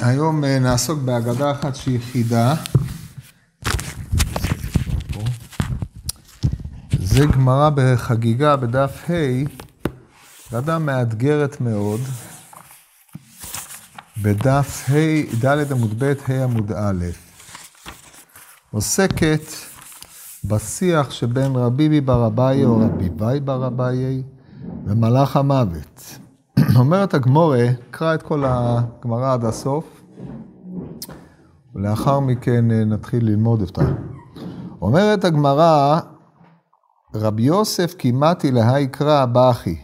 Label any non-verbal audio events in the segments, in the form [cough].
היום אה, נעסוק בהגדה אחת שהיא חידה. זה גמרא בחגיגה בדף ה', אגדה מאתגרת מאוד. בדף ה', ד' עמוד ב', ה' עמוד א'. עוסקת בשיח שבין רביבי בר אביי או רבי ביי בר אביי ומלאך המוות. אומרת הגמורה, קרא את כל הגמרא עד הסוף, ולאחר מכן אה, נתחיל ללמוד אותה. אומרת הגמרא, רבי יוסף כמעטי להי קרא בכי,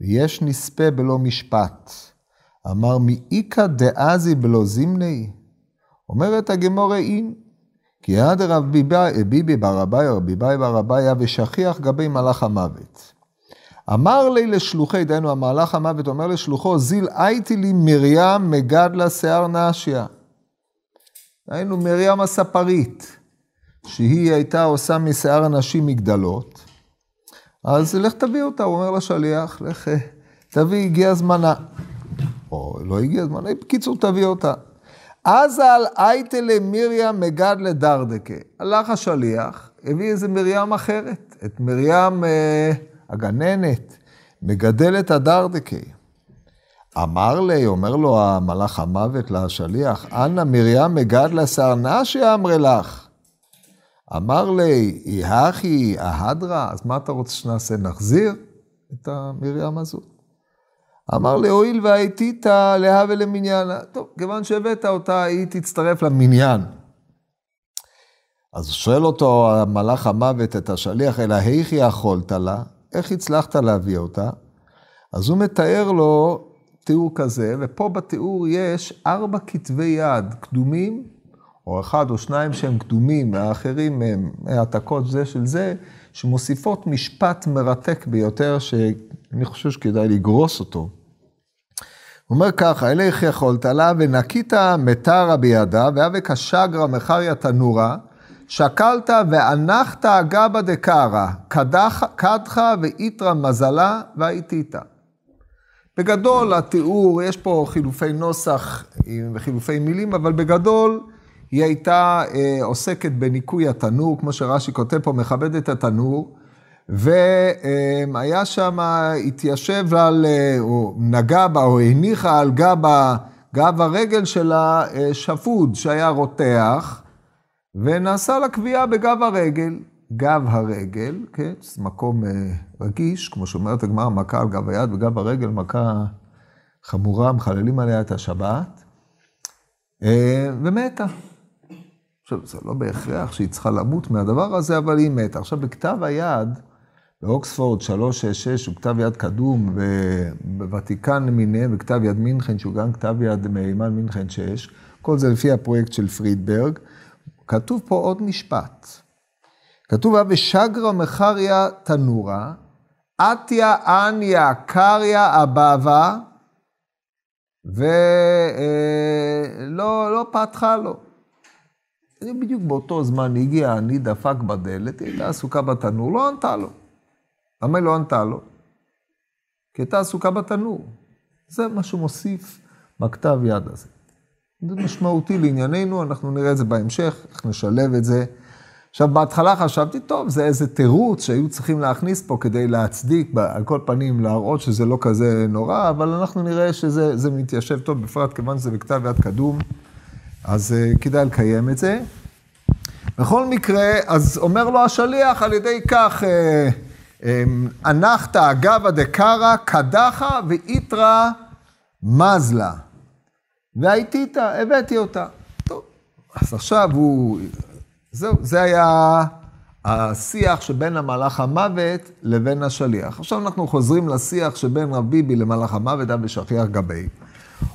ויש נספה בלא משפט. אמר מאיכא דאזי בלא זימני? אומרת הגמורה אין, כי עד רב ביבי בר אביי, רבי ביי בר אביי, ושכיח גבי מלאך המוות. אמר לי לשלוחי, דהיינו המהלך המוות אומר לשלוחו, זיל הייתי לי מרים מגדלה שיער נשיה. דהיינו מרים הספרית, שהיא הייתה עושה משיער הנשים מגדלות, אז לך תביא אותה, הוא אומר לשליח, לך תביא, הגיע זמנה. או לא הגיע זמנה, בקיצור תביא אותה. אז על הייתה למרים מגדלה דרדקה. הלך השליח, הביא איזה מרים אחרת, את מרים... אה, הגננת, מגדלת הדרדקי. אמר לי, אומר לו המלאך המוות לשליח, אנא מרים מגדלה סרנשי אמרי לך. אמר לי, יהכי ההדרה, אז מה אתה רוצה שנעשה? נחזיר את המרים הזאת? אמר לי, הואיל והייתית לה ולמניינה. טוב, כיוון שהבאת אותה, היא תצטרף למניין. אז שואל אותו המלאך המוות את השליח, אלא היכי יכולת לה? איך הצלחת להביא אותה? אז הוא מתאר לו תיאור כזה, ופה בתיאור יש ארבע כתבי יד קדומים, או אחד או שניים שהם קדומים, והאחרים הם העתקות זה של זה, שמוסיפות משפט מרתק ביותר, שאני חושב שכדאי לגרוס אותו. הוא אומר ככה, אלך יכולת לה ונקית מטרה בידה, ואבק השגרה מחריה תנורה, שקלת ואנחת אגבה דקרא, קדך ואיתרא מזלה והייתיתא. בגדול התיאור, יש פה חילופי נוסח וחילופי מילים, אבל בגדול היא הייתה אה, עוסקת בניקוי התנור, כמו שרש"י כותב פה, מכבד את התנור, והיה שם, התיישב על, אה, או נגע בה, או הניחה על גב הרגל שלה אה, שפוד שהיה רותח. ונעשה לה קביעה בגב הרגל. גב הרגל, כן, זה מקום אה, רגיש, כמו שאומרת הגמרא, מכה על גב היד, וגב הרגל מכה חמורה, מחללים עליה את השבת, אה, ומתה. עכשיו, זה לא בהכרח שהיא צריכה למות מהדבר הזה, אבל היא מתה. עכשיו, בכתב היד, באוקספורד 366, הוא כתב יד קדום, ובוותיקן למיניהם, וכתב יד מינכן, שהוא גם כתב יד מהימן מינכן 6, כל זה לפי הפרויקט של פרידברג. כתוב פה עוד משפט. כתוב, ושגרא מחריה תנורה, עטיה אניה קריה אבבה, ולא לא פתחה לו. בדיוק באותו זמן הגיע אני דפק בדלת, היא הייתה עסוקה בתנור, לא ענתה לו. למה היא לא ענתה לו? כי הייתה עסוקה בתנור. זה מה שמוסיף בכתב יד הזה. זה משמעותי לענייננו, אנחנו נראה את זה בהמשך, איך נשלב את זה. עכשיו, בהתחלה חשבתי, טוב, זה איזה תירוץ שהיו צריכים להכניס פה כדי להצדיק, על כל פנים, להראות שזה לא כזה נורא, אבל אנחנו נראה שזה מתיישב טוב, בפרט כיוון שזה בכתב יד קדום, אז uh, כדאי לקיים את זה. בכל מקרה, אז אומר לו השליח, על ידי כך, הנחת אה, אגבה דקרא, קדחה ואיתרא מזלה. והייתי איתה, הבאתי אותה. טוב, אז עכשיו הוא, זהו, זה היה השיח שבין המלאך המוות לבין השליח. עכשיו אנחנו חוזרים לשיח שבין רב ביבי למלאך המוות, היה בשכיח גבי.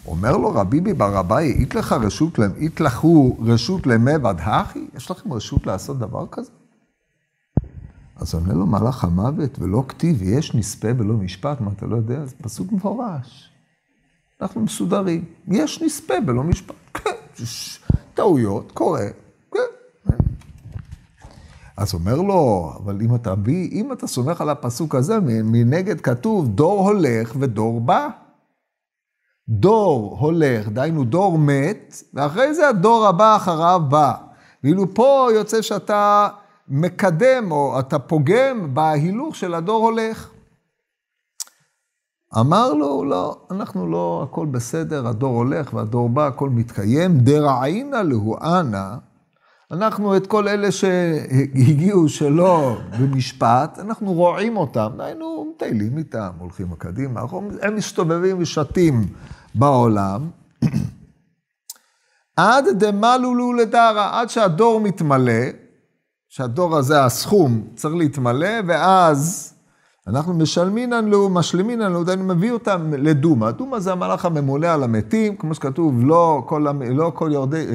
אומר לו רב ביבי בר אביי, איתלך רשות, איתלכו רשות למבד הכי? יש לכם רשות לעשות דבר כזה? אז עונה לו מלאך המוות, ולא כתיב, יש נספה ולא משפט, מה אתה לא יודע? זה פסוק מפורש. אנחנו מסודרים. יש נספה ולא משפט. כן, טעויות, קורה. כן. אז אומר לו, אבל אם אתה בי, אם אתה סומך על הפסוק הזה, מנגד כתוב, דור הולך ודור בא. דור הולך, דהיינו דור מת, ואחרי זה הדור הבא אחריו בא. ואילו פה יוצא שאתה מקדם או אתה פוגם בהילוך של הדור הולך. אמר לו, לא, אנחנו לא, הכל בסדר, הדור הולך והדור בא, הכל מתקיים. דרעינא להו אנא, אנחנו את כל אלה שהגיעו שלא במשפט, אנחנו רואים אותם, היינו מטיילים איתם, הולכים קדימה, הם מסתובבים ושתים בעולם. [clears throat] עד דמלולו לדרא, עד שהדור מתמלא, שהדור הזה, הסכום, צריך להתמלא, ואז אנחנו משלמים לנו, משלימים לנו, דהיינו מביא אותם לדומה. דומה זה המהלך הממולא על המתים, כמו שכתוב, לא כל, לא כל, יורדי,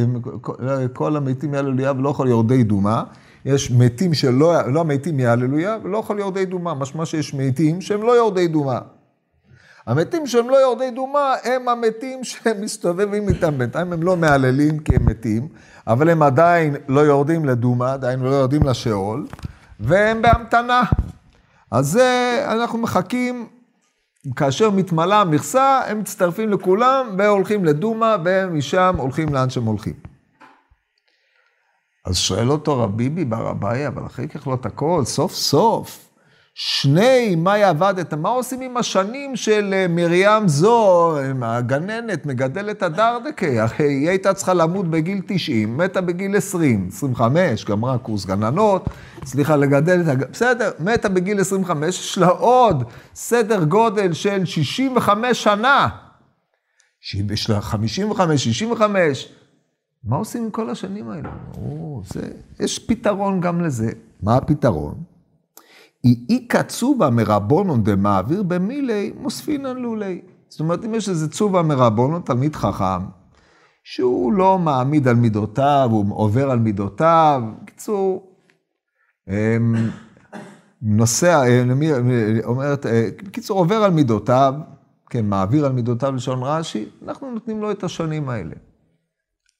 כל, המתים מהללויה ולא כל יורדי דומה. יש מתים שלא לא מתים מהללויה ולא כל יורדי דומה, משמע שיש מתים שהם לא יורדי דומה. המתים שהם לא יורדי דומה, הם המתים שהם מסתובבים איתם בינתיים, הם לא מהללים כי הם מתים, אבל הם עדיין לא יורדים לדומה, עדיין לא יורדים לשאול, והם בהמתנה. אז זה, אנחנו מחכים, כאשר מתמלאה המכסה, הם מצטרפים לכולם והולכים לדומא, ומשם הולכים לאן שהם הולכים. אז שואל אותו רב ביבי בר אביי, אבל אחרי כך את הכל, סוף סוף, שני מאי עבדת, מה עושים עם השנים של אה, מרים זו, הגננת, מגדלת הדרדקה? הרי היא הייתה צריכה למות בגיל 90, מתה בגיל 20, 25, גמרה קורס גננות, הצליחה לגדל את הג... בסדר, מתה בגיל 25, יש לה עוד סדר גודל של 65 שנה. יש לה 55, 65. מה עושים עם כל השנים האלה? או, זה, יש פתרון גם לזה. מה הפתרון? אי קצובה מרבונון דמעביר במילי מוספינן לולי. זאת אומרת, אם יש איזה צובה מרבונון, תלמיד חכם, שהוא לא מעמיד על מידותיו, הוא עובר על מידותיו, בקיצור, אמ, נוסע, אה, אומרת, אה, בקיצור, עובר על מידותיו, כן, מעביר על מידותיו לשון רש"י, אנחנו נותנים לו את השנים האלה.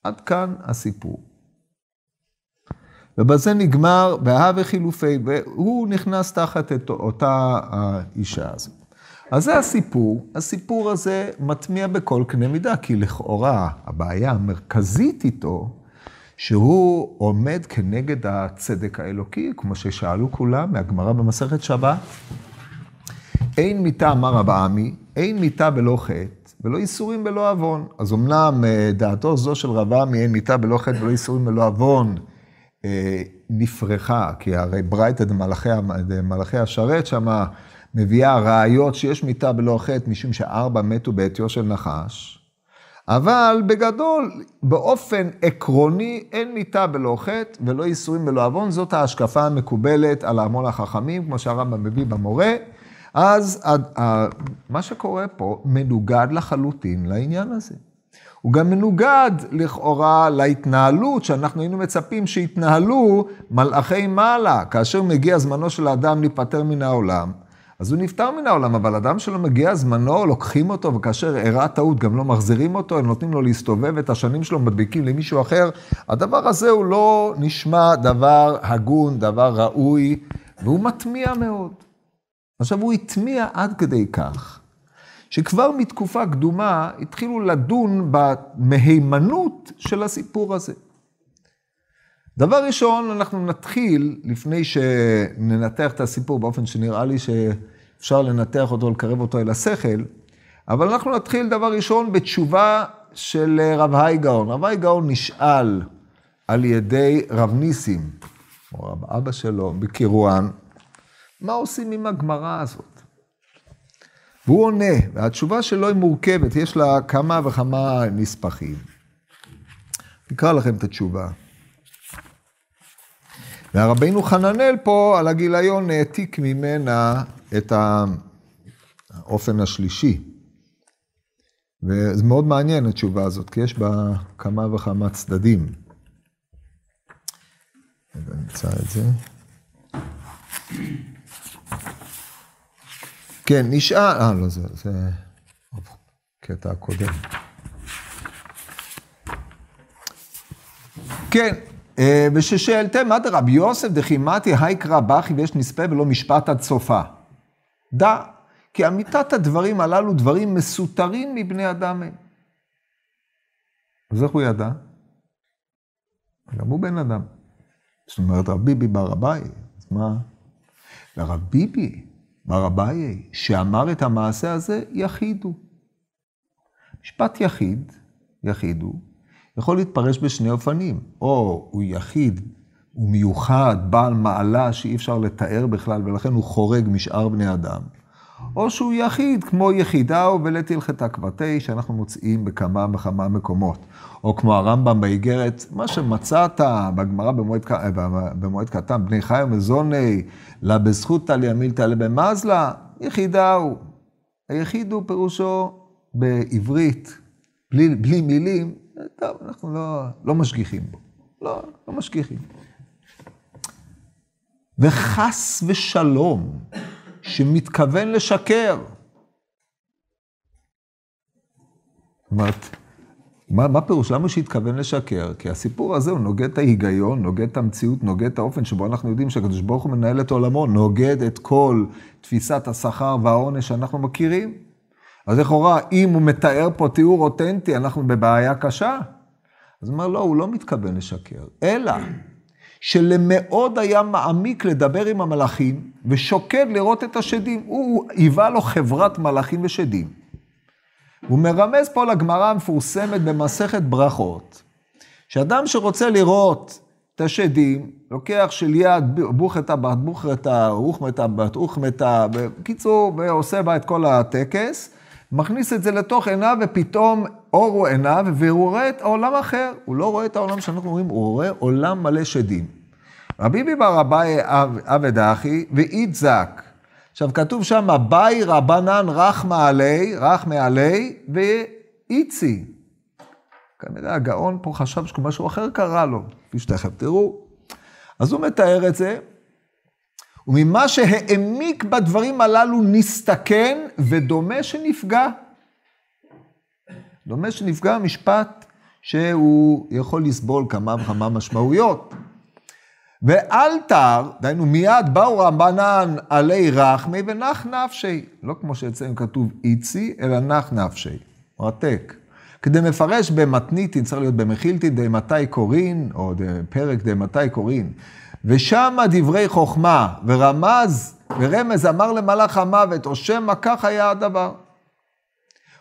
עד כאן הסיפור. ובזה נגמר בהווה חילופי, והוא נכנס תחת את אותה האישה הזאת. אז זה הסיפור, הסיפור הזה מטמיע בכל קנה מידה, כי לכאורה הבעיה המרכזית איתו, שהוא עומד כנגד הצדק האלוקי, כמו ששאלו כולם מהגמרא במסכת שבת. אין מיתה, אמר רב עמי, אין מיתה בלא חטא, ולא ייסורים בלא עוון. אז אמנם אה, דעתו זו של רב עמי, אין מיתה בלא חטא ולא ייסורים בלא עוון, נפרחה, כי הרי ברייתא דמלאכי השרת שמה מביאה ראיות שיש מיתה בלא חטא, משום שארבע מתו בעטיו של נחש. אבל בגדול, באופן עקרוני, אין מיתה בלא חטא ולא ייסורים בלא עוון, זאת ההשקפה המקובלת על המון החכמים, כמו שהרמב"ם מביא במורה. אז מה שקורה פה מנוגד לחלוטין לעניין הזה. הוא גם מנוגד לכאורה להתנהלות שאנחנו היינו מצפים שיתנהלו מלאכי מעלה. כאשר מגיע זמנו של האדם להיפטר מן העולם, אז הוא נפטר מן העולם, אבל אדם שלא מגיע זמנו, לוקחים אותו, וכאשר אירעה טעות גם לא מחזירים אותו, הם נותנים לו להסתובב, את השנים שלו מדביקים למישהו אחר. הדבר הזה הוא לא נשמע דבר הגון, דבר ראוי, והוא מטמיע מאוד. עכשיו, הוא הטמיע עד כדי כך. שכבר מתקופה קדומה התחילו לדון במהימנות של הסיפור הזה. דבר ראשון, אנחנו נתחיל, לפני שננתח את הסיפור באופן שנראה לי שאפשר לנתח אותו, לקרב אותו אל השכל, אבל אנחנו נתחיל דבר ראשון בתשובה של רב האי גאון. רב האי גאון נשאל על ידי רב ניסים, או רב אבא שלו, בקירואן, מה עושים עם הגמרא הזאת? והוא עונה, והתשובה שלו היא מורכבת, יש לה כמה וכמה נספחים. נקרא לכם את התשובה. והרבינו חננאל פה על הגיליון העתיק ממנה את האופן השלישי. וזה מאוד מעניין התשובה הזאת, כי יש בה כמה וכמה צדדים. רגע, נמצא את זה. כן, נשאל, אה, לא, זה, זה קטע הקודם. כן, אה, וששאלתם, מה דרבי יוסף דחימתי היי קרא בכי ויש נספה ולא משפט עד סופה. דע, כי אמיתת הדברים הללו דברים מסותרים מבני אדם הם. אז איך הוא ידע? גם הוא בן אדם. זאת אומרת, רב ביבי בר אביי, אז מה? ורב ביבי בר אביי, שאמר את המעשה הזה, יחיד הוא. משפט יחיד, יחיד הוא, יכול להתפרש בשני אופנים. או הוא יחיד, הוא מיוחד, בעל מעלה שאי אפשר לתאר בכלל, ולכן הוא חורג משאר בני אדם. או שהוא יחיד, כמו יחידה ובלית הלכתה כבתי, שאנחנו מוצאים בכמה וכמה מקומות. או כמו הרמב"ם באיגרת, מה שמצאת בגמרא במועד, במועד קטן, בני חי ומזוני, לה בזכותא לימילתא לבמזלה, יחידה הוא. היחיד הוא פירושו בעברית, בלי, בלי מילים, טוב, אנחנו לא, לא משגיחים בו. לא, לא משגיחים. וחס ושלום, שמתכוון לשקר. זאת אומרת, מה, פירוש? למה שהתכוון לשקר? כי הסיפור הזה הוא נוגד את ההיגיון, נוגד את המציאות, נוגד את האופן שבו אנחנו יודעים שהקדוש ברוך הוא מנהל את עולמו, נוגד את כל תפיסת השכר והעונש שאנחנו מכירים. אז לכאורה, אם הוא מתאר פה תיאור אותנטי, אנחנו בבעיה קשה. אז הוא אומר, לא, הוא לא מתכוון לשקר, אלא שלמאוד היה מעמיק לדבר עם המלאכים, ושוקד לראות את השדים. הוא היווה לו חברת מלאכים ושדים. הוא מרמז פה לגמרא המפורסמת במסכת ברכות, שאדם שרוצה לראות את השדים, לוקח שליד בוכתה בת בוכרתה, רוחמתה בת אוכמתה, בקיצור, ועושה בה את כל הטקס, מכניס את זה לתוך עיניו, ופתאום אורו עיניו, והוא רואה את העולם אחר. הוא לא רואה את העולם שאנחנו רואים, הוא רואה עולם מלא שדים. רבי ביבר אביי עבד אחי, ואית זק. עכשיו, כתוב שם, ביי רבנן רך מעלי, רך מעלי, ואיצי. כנראה הגאון פה חשב שמשהו אחר קרה לו, כפי שתכף תראו. אז הוא מתאר את זה, וממה שהעמיק בדברים הללו נסתכן, ודומה שנפגע. דומה שנפגע משפט שהוא יכול לסבול כמה וכמה משמעויות. ואלתר, דהיינו מיד באו רבנן עלי רחמי ונח נפשי. לא כמו שאצלנו כתוב איצי, אלא נח נפשי. מרתק. כדי מפרש במתניתין, צריך להיות במחילתין, דמתי קורין, או פרק דמתי קורין. ושם דברי חוכמה, ורמז, ורמז אמר למלאך המוות, או שמא כך היה הדבר.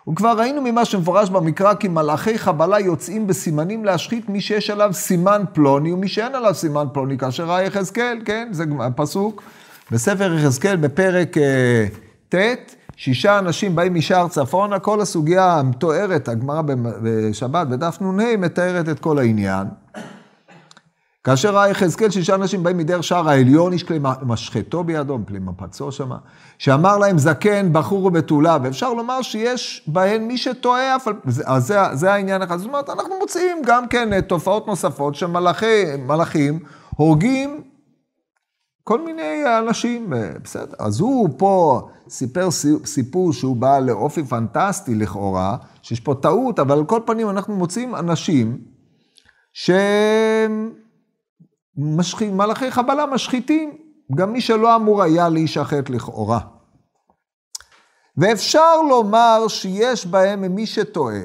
וכבר ראינו ממה שמפורש במקרא, כי מלאכי חבלה יוצאים בסימנים להשחית מי שיש עליו סימן פלוני, ומי שאין עליו סימן פלוני, כאשר ראה יחזקאל, כן, זה פסוק בספר יחזקאל בפרק אה, ט', שישה אנשים באים משער צפונה, כל הסוגיה המתוארת, הגמרא בשבת, בדף נ"ה, מתארת את כל העניין. כאשר ראה יחזקאל שישה אנשים באים מדרך שער העליון, איש כלי משחטו בידו, כלי מפצו שמה, שאמר להם זקן, בחור ובתולה, ואפשר לומר שיש בהן מי שטועה, אז זה, זה העניין אחד. זאת אומרת, אנחנו מוצאים גם כן אה, תופעות נוספות שמלאכים הורגים כל מיני אנשים, אה, בסדר. אז הוא פה סיפר סיפור שהוא בא לאופי פנטסטי לכאורה, שיש פה טעות, אבל על כל פנים אנחנו מוצאים אנשים שהם... משחית, מלאכי חבלה משחיתים, גם מי שלא אמור היה להישחט לכאורה. ואפשר לומר שיש בהם מי שטועה.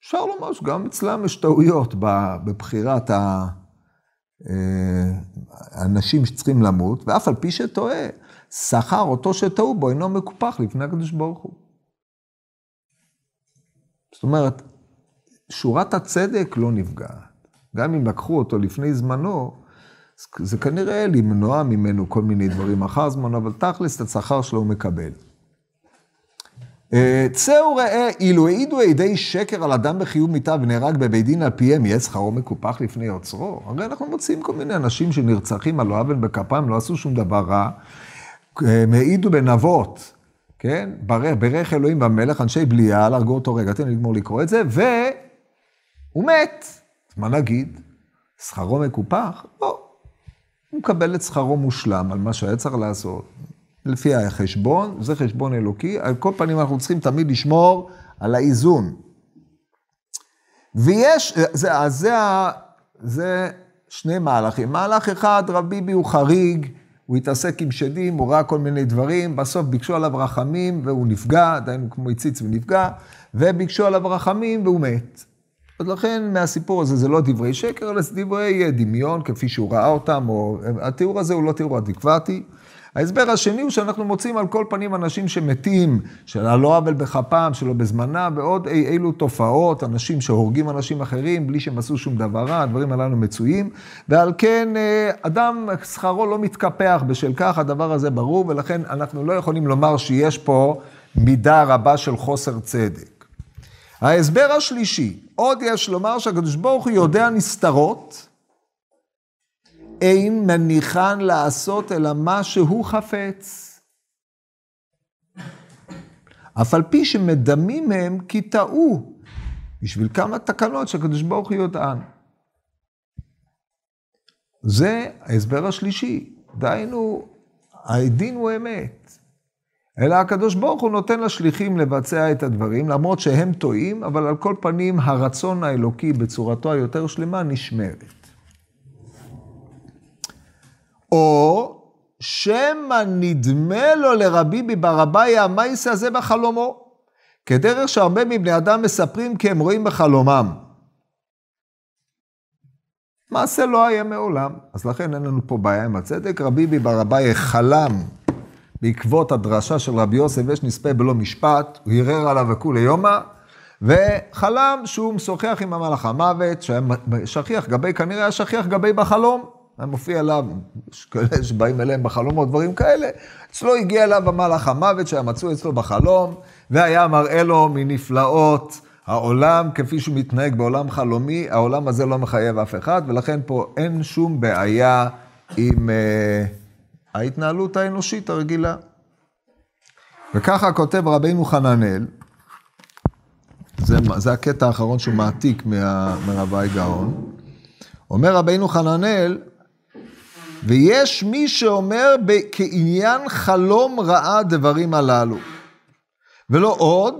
אפשר לומר שגם אצלם יש טעויות בבחירת אה, האנשים שצריכים למות, ואף על פי שטועה, שכר אותו שטעו בו אינו מקופח לפני הקדוש ברוך הוא. זאת אומרת, שורת הצדק לא נפגעת. גם אם לקחו אותו לפני זמנו, זה כנראה למנוע ממנו כל מיני דברים אחר זמנו, אבל תכלס את השכר שלו הוא מקבל. אה, צא וראה, אילו העידו עדי שקר על אדם בחיוב מיתה ונהרג בבית דין על פיהם, יהיה שכרו מקופח לפני יוצרו? הרי אנחנו מוצאים כל מיני אנשים שנרצחים על עוול בכפם, לא עשו שום דבר רע, אה, הם העידו בנבות, כן? ברך אלוהים במלך, אנשי בליעל, הרגו אותו רגע, תן לי לגמור לקרוא את זה, והוא מת. מה נגיד? שכרו מקופח? לא. הוא מקבל את שכרו מושלם על מה שהיה צריך לעשות. לפי החשבון, זה חשבון אלוקי, על כל פנים אנחנו צריכים תמיד לשמור על האיזון. ויש, זה, זה, זה שני מהלכים. מהלך אחד, רב ביבי הוא חריג, הוא התעסק עם שדים, הוא ראה כל מיני דברים, בסוף ביקשו עליו רחמים והוא נפגע, דהיינו כמו הציץ ונפגע, וביקשו עליו רחמים והוא מת. אז לכן מהסיפור הזה זה לא דברי שקר, אלא זה דברי דמיון כפי שהוא ראה אותם, או התיאור הזה הוא לא תיאור אדיקבטי. ההסבר השני הוא שאנחנו מוצאים על כל פנים אנשים שמתים, של הלא עוול בכפם, שלא בזמנם, ועוד אי אילו תופעות, אנשים שהורגים אנשים אחרים בלי שהם עשו שום דבר רע, הדברים הללו מצויים, ועל כן אה, אדם שכרו לא מתקפח בשל כך, הדבר הזה ברור, ולכן אנחנו לא יכולים לומר שיש פה מידה רבה של חוסר צדק. ההסבר השלישי, עוד יש לומר שהקדוש ברוך הוא יודע נסתרות, אין מניחן לעשות אלא מה שהוא חפץ. אף על פי שמדמים הם כי טעו, בשביל כמה תקנות שהקדוש ברוך הוא יודען. זה ההסבר השלישי, דהיינו, הדין הוא אמת. אלא הקדוש ברוך הוא נותן לשליחים לבצע את הדברים, למרות שהם טועים, אבל על כל פנים הרצון האלוקי בצורתו היותר שלמה נשמרת. או שמא נדמה לו לרבי בר אביי המייס הזה בחלומו, כדרך שהרבה מבני אדם מספרים כי הם רואים בחלומם. מעשה לא היה מעולם, אז לכן אין לנו פה בעיה עם הצדק. רבי בר אביי חלם בעקבות הדרשה של רבי יוסף, יש נספה בלא משפט, הוא ערער עליו וכולי יומא, וחלם שהוא משוחח עם המלאך המוות, שהיה שכיח גבי, כנראה היה שכיח גבי בחלום. היה מופיע אליו, יש כאלה שבאים אליהם בחלומות, דברים כאלה. אצלו הגיע אליו המלאך המוות שהיה מצוי אצלו בחלום, והיה מראה לו מנפלאות העולם כפי שהוא מתנהג בעולם חלומי, העולם הזה לא מחייב אף אחד, ולכן פה אין שום בעיה עם uh, ההתנהלות האנושית הרגילה. וככה כותב רבינו חננאל, זה, זה הקטע האחרון שהוא מעתיק מרבי גאון. אומר רבינו חננאל, ויש מי שאומר כעניין חלום רעה דברים הללו. ולא עוד,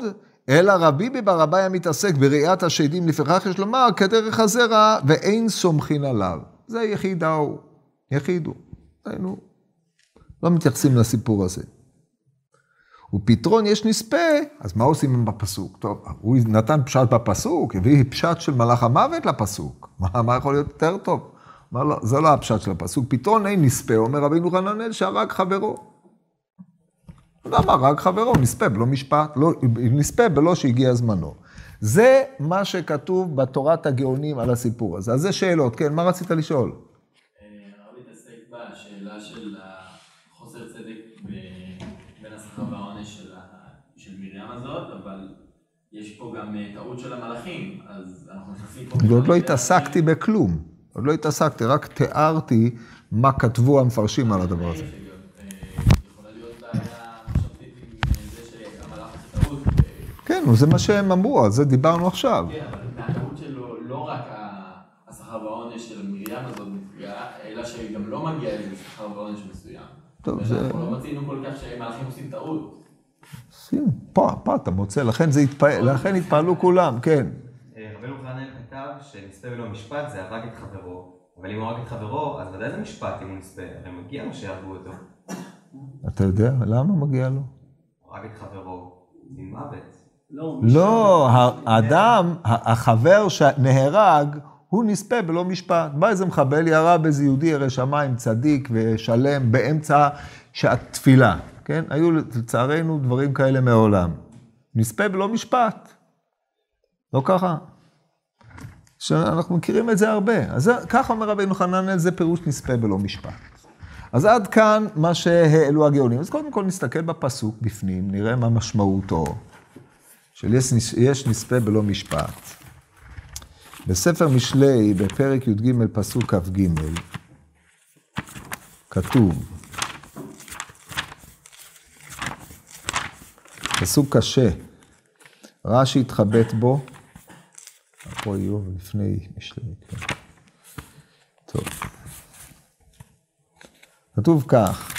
אלא רבי בר אביי המתעסק בראיית השדים, לפיכך יש לומר, כדרך הזרע, ואין סומכין עליו. זה יחידה הוא, יחיד הוא. היינו, לא מתייחסים לסיפור הזה. ופתרון יש נספה, אז מה עושים עם הפסוק? טוב, הוא נתן פשט בפסוק, הביא פשט של מלאך המוות לפסוק. [laughs] מה, מה יכול להיות יותר טוב? אמר לו, זה לא הפשט של הפסוק, פתרון אין נספה, אומר רבינו חננאל שהרג חברו. למה הרג חברו? נספה בלא משפט, לא, נספה בלא שהגיע זמנו. זה מה שכתוב בתורת הגאונים על הסיפור הזה. אז זה שאלות, כן, מה רצית לשאול? הרב התעסק בשאלה של חוסר צדק בין השכר והעונש של מרים הזאת, אבל יש פה גם טעות של המלאכים, אז אנחנו נכנסים פה... עוד לא התעסקתי בכלום. עוד לא התעסקתי, רק תיארתי מה כתבו המפרשים על הדבר הזה. כן, זה מה שהם אמרו, על זה דיברנו עכשיו. כן, אבל הטעות שלו לא רק השכר והעונש של מרים הזאת נפגע, אלא שגם לא מגיע איזה שכר ועונש מסוים. טוב, זה... אנחנו לא מצינו כל כך שמלאכים עושים טעות. פה, פה אתה מוצא, לכן התפעלו כולם, כן. רבנו חנן כתב שנספה בלא משפט זה הרג את חברו, אבל אם הוא הרג את חברו, אז ודאי זה משפט אם הוא נספה, הרי מגיע לו שיהרגו אותו. אתה יודע, למה מגיע לו? הוא הרג את חברו, זה מוות. לא, לא האדם, החבר שנהרג, הוא נספה בלא משפט. בא איזה מחבל, ירה באיזה יהודי ירא שמיים, צדיק ושלם, באמצע שעת תפילה, כן? היו לצערנו דברים כאלה מעולם. נספה בלא משפט. לא ככה? שאנחנו מכירים את זה הרבה. אז ככה אומר רבינו חננאל, זה פירוש נספה בלא משפט. אז עד כאן מה שהעלו הגאונים. אז קודם כל נסתכל בפסוק בפנים, נראה מה משמעותו של יש, יש נספה בלא משפט. בספר משלי, בפרק י"ג, פסוק כ"ג, כתוב, פסוק קשה, רש"י התחבט בו, פה איוב לפני משלי. כן. טוב. כתוב כך,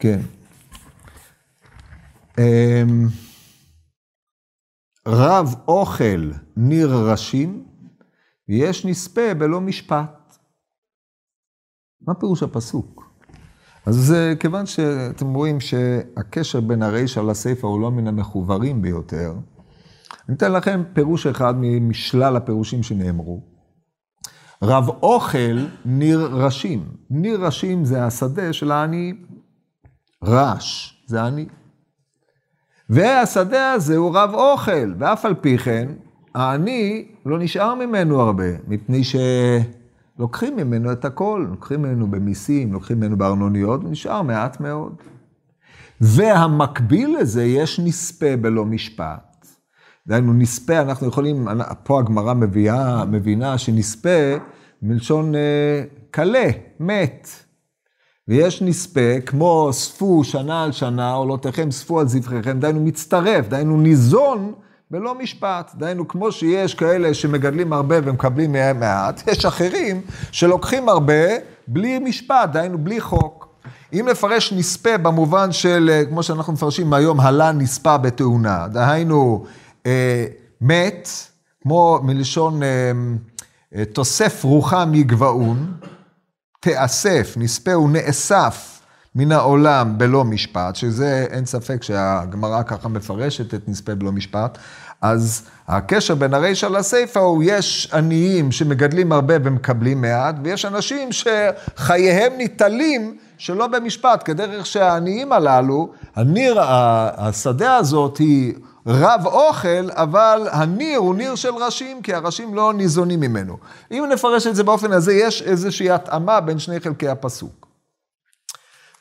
כן. אמ, רב אוכל ניר ראשים, ויש נספה בלא משפט. מה פירוש הפסוק? אז זה כיוון שאתם רואים שהקשר בין הרישא לסיפא הוא לא מן המחוברים ביותר, אני אתן לכם פירוש אחד משלל הפירושים שנאמרו. רב אוכל ניר ראשים. ניר ראשים זה השדה של העני. רש זה עני. והשדה הזה הוא רב אוכל, ואף על פי כן, העני לא נשאר ממנו הרבה, מפני שלוקחים ממנו את הכל, לוקחים ממנו במיסים, לוקחים ממנו בארנוניות, ונשאר מעט מאוד. והמקביל לזה, יש נספה בלא משפט. דהיינו, נספה, אנחנו יכולים, פה הגמרא מביאה, מבינה שנספה מלשון קלה, אה, מת. ויש נספה, כמו ספו שנה על שנה, עולותיכם ספו על זבחיכם, דהיינו מצטרף, דהיינו ניזון בלא משפט. דהיינו, כמו שיש כאלה שמגדלים הרבה ומקבלים מהם מעט, יש אחרים שלוקחים הרבה בלי משפט, דהיינו בלי חוק. אם נפרש נספה במובן של, אה, כמו שאנחנו מפרשים היום, הלה נספה בתאונה, דהיינו, אה, מת, כמו מלשון אה, אה, תוסף רוחה מגבעון, תאסף, נספה ונאסף מן העולם בלא משפט, שזה אין ספק שהגמרא ככה מפרשת את נספה בלא משפט, אז הקשר בין הרישא לסיפא הוא, יש עניים שמגדלים הרבה ומקבלים מעט, ויש אנשים שחייהם ניטלים שלא במשפט, כדרך שהעניים הללו, הניר, השדה הזאת היא רב אוכל, אבל הניר הוא ניר של ראשים, כי הראשים לא ניזונים ממנו. אם נפרש את זה באופן הזה, יש איזושהי התאמה בין שני חלקי הפסוק.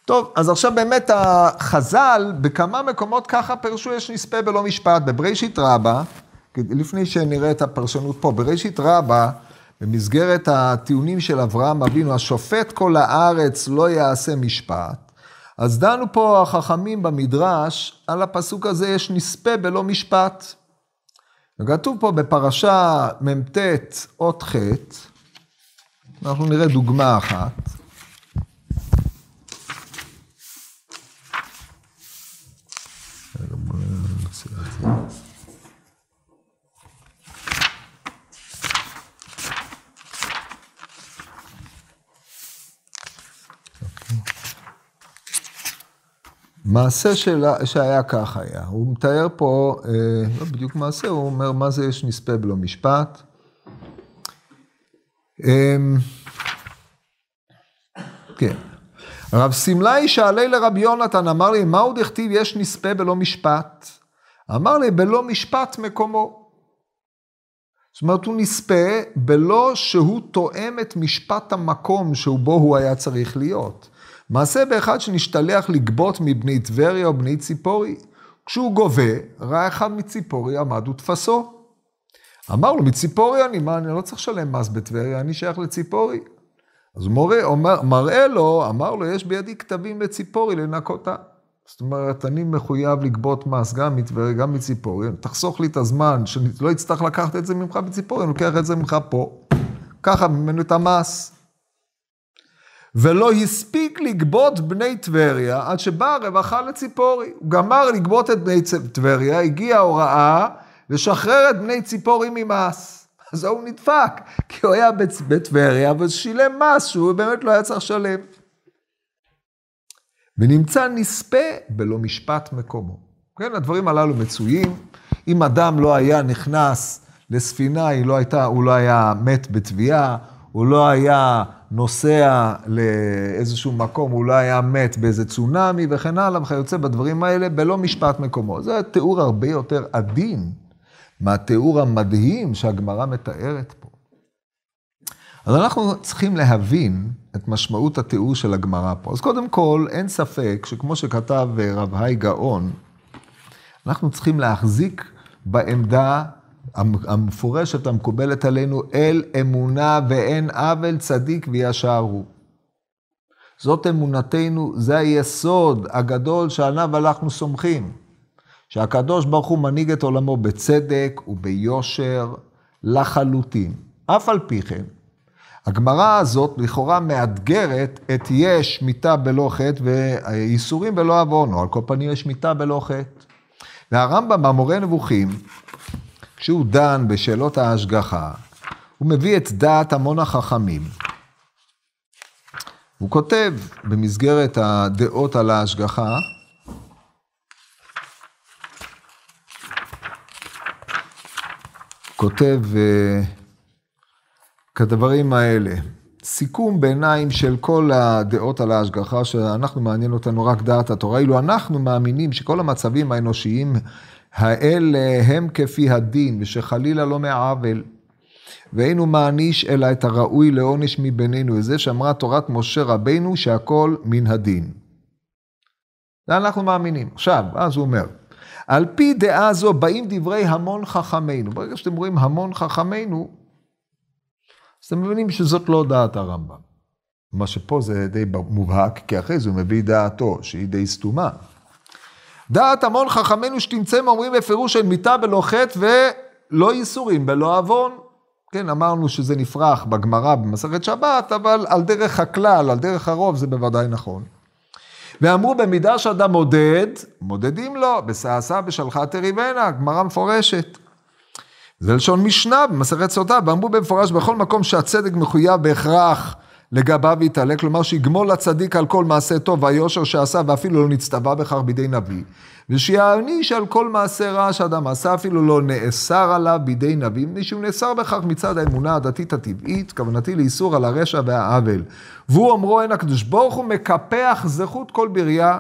טוב, אז עכשיו באמת החז"ל, בכמה מקומות ככה פרשו יש נספה בלא משפט. בבראשית רבה, לפני שנראה את הפרשנות פה, בראשית רבה, במסגרת הטיעונים של אברהם אבינו, השופט כל הארץ לא יעשה משפט. אז דנו פה החכמים במדרש, על הפסוק הזה יש נספה בלא משפט. וכתוב פה בפרשה מ"ט אות ח', אנחנו נראה דוגמה אחת. מעשה שלה, שהיה כך היה. הוא מתאר פה, אה, לא בדיוק מעשה, הוא אומר מה זה יש נספה בלא משפט. אה, כן. רב סמלאי שאלי לרבי יונתן, אמר לי, מהו דכתיב יש נספה בלא משפט? אמר לי, בלא משפט מקומו. זאת אומרת, הוא נספה בלא שהוא תואם את משפט המקום שבו הוא היה צריך להיות. מעשה באחד שנשתלח לגבות מבני טבריה או בני ציפורי. כשהוא גובה, ראה אחד מציפורי עמד ותפסו. אמר לו, מציפורי אני, מה, אני לא צריך לשלם מס בטבריה, אני שייך לציפורי. אז הוא מראה לו, אמר לו, יש בידי כתבים לציפורי לנקותה. זאת אומרת, אני מחויב לגבות מס גם מטבריה, גם מציפורי, תחסוך לי את הזמן, שלא אצטרך לקחת את זה ממך בציפורי, אני לוקח את זה ממך פה. ככה ממנו את המס. ולא הספיק לגבות בני טבריה עד שבאה הרווחה לציפורי. הוא גמר לגבות את בני טבריה, הגיעה הוראה לשחרר את בני ציפורי ממס. אז הוא נדפק, כי הוא היה בטבריה ושילם מס שהוא באמת לא היה צריך לשלם. ונמצא נספה בלא משפט מקומו. כן, הדברים הללו מצויים. אם אדם לא היה נכנס לספינה, היא לא הייתה, הוא לא היה מת בתביעה, הוא לא היה נוסע לאיזשהו מקום, הוא לא היה מת באיזה צונאמי וכן הלאה וכיוצא בדברים האלה, בלא משפט מקומו. זה תיאור הרבה יותר עדין מהתיאור המדהים שהגמרא מתארת פה. אז אנחנו צריכים להבין את משמעות התיאור של הגמרא פה. אז קודם כל, אין ספק שכמו שכתב רב היי גאון, אנחנו צריכים להחזיק בעמדה המפורשת המקובלת עלינו, אל אמונה ואין עוול צדיק וישר הוא. זאת אמונתנו, זה היסוד הגדול שעליו אנחנו סומכים. שהקדוש ברוך הוא מנהיג את עולמו בצדק וביושר לחלוטין. אף על פי כן, הגמרא הזאת לכאורה מאתגרת את יש מיתה בלא חטא וייסורים בלא עוון, או על כל פנים יש מיתה בלא חטא. והרמב"ם במורה נבוכים כשהוא דן בשאלות ההשגחה, הוא מביא את דעת המון החכמים. הוא כותב במסגרת הדעות על ההשגחה, כותב uh, כדברים האלה, סיכום ביניים של כל הדעות על ההשגחה, שאנחנו מעניין אותנו רק דעת התורה, אילו אנחנו מאמינים שכל המצבים האנושיים האלה הם כפי הדין, ושחלילה לא מעוול. ואין הוא מעניש אלא את הראוי לעונש מבינינו, וזה שאמרה תורת משה רבינו שהכל מן הדין. זה אנחנו מאמינים. עכשיו, אז הוא אומר, על פי דעה זו באים דברי המון חכמינו. ברגע שאתם רואים המון חכמינו, אז אתם מבינים שזאת לא דעת הרמב"ם. מה שפה זה די מובהק, כי אחרי זה הוא מביא דעתו, שהיא די סתומה. דעת המון חכמינו שתמצאם אומרים בפירוש של מיתה בלא חטא ולא ייסורים בלא עוון. כן, אמרנו שזה נפרח בגמרא במסכת שבת, אבל על דרך הכלל, על דרך הרוב, זה בוודאי נכון. ואמרו במידה שאדם מודד, מודדים לו, בשעשה בשלחה תריבנה, גמרא מפורשת. זה לשון משנה במסכת סוטה, ואמרו במפורש בכל מקום שהצדק מחויב בהכרח לגביו יתעלה, כלומר שיגמול לצדיק על כל מעשה טוב והיושר שעשה ואפילו לא נצטווה בכך בידי נביא, ושיעניש על כל מעשה רע שאדם עשה אפילו לא נאסר עליו בידי נביא, מפני שהוא נאסר בכך מצד האמונה הדתית הטבעית, כוונתי לאיסור על הרשע והעוול. והוא אומרו אין הקדוש ברוך הוא מקפח זכות כל בריאה.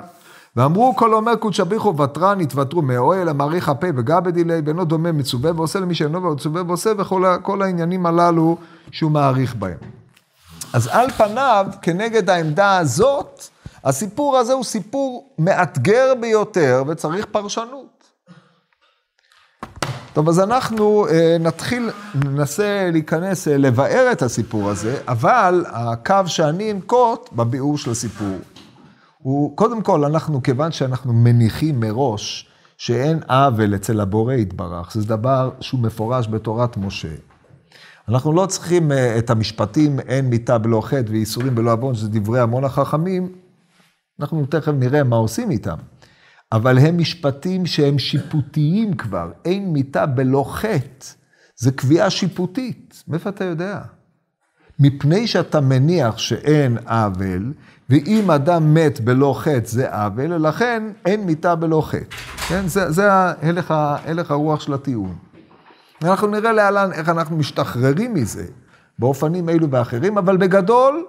ואמרו כל אומר קודש אביכו ותרן יתוותרו מאוהל המעריך הפה וגבד אילי ואינו דומה מצווה ועושה למי שאינו מצווה ועושה וכל העניינים הללו שהוא מעריך בהם. אז על פניו, כנגד העמדה הזאת, הסיפור הזה הוא סיפור מאתגר ביותר וצריך פרשנות. טוב, אז אנחנו אה, נתחיל, ננסה להיכנס, אה, לבאר את הסיפור הזה, אבל הקו שאני אנקוט בביאור של הסיפור, הוא, קודם כל, אנחנו, כיוון שאנחנו מניחים מראש שאין עוול אצל הבורא יתברך, זה דבר שהוא מפורש בתורת משה. אנחנו לא צריכים אה, את המשפטים, אין מיתה בלא חטא ואיסורים בלא עוון, שזה דברי המון החכמים, אנחנו תכף נראה מה עושים איתם. אבל הם משפטים שהם שיפוטיים כבר, אין מיתה בלא חטא, זה קביעה שיפוטית. מאיפה אתה יודע? מפני שאתה מניח שאין עוול, ואם אדם מת בלא חטא זה עוול, ולכן אין מיתה בלא חטא. כן? זה, זה הלך, הלך הרוח של הטיעון. אנחנו נראה להלן איך אנחנו משתחררים מזה, באופנים אלו ואחרים, אבל בגדול,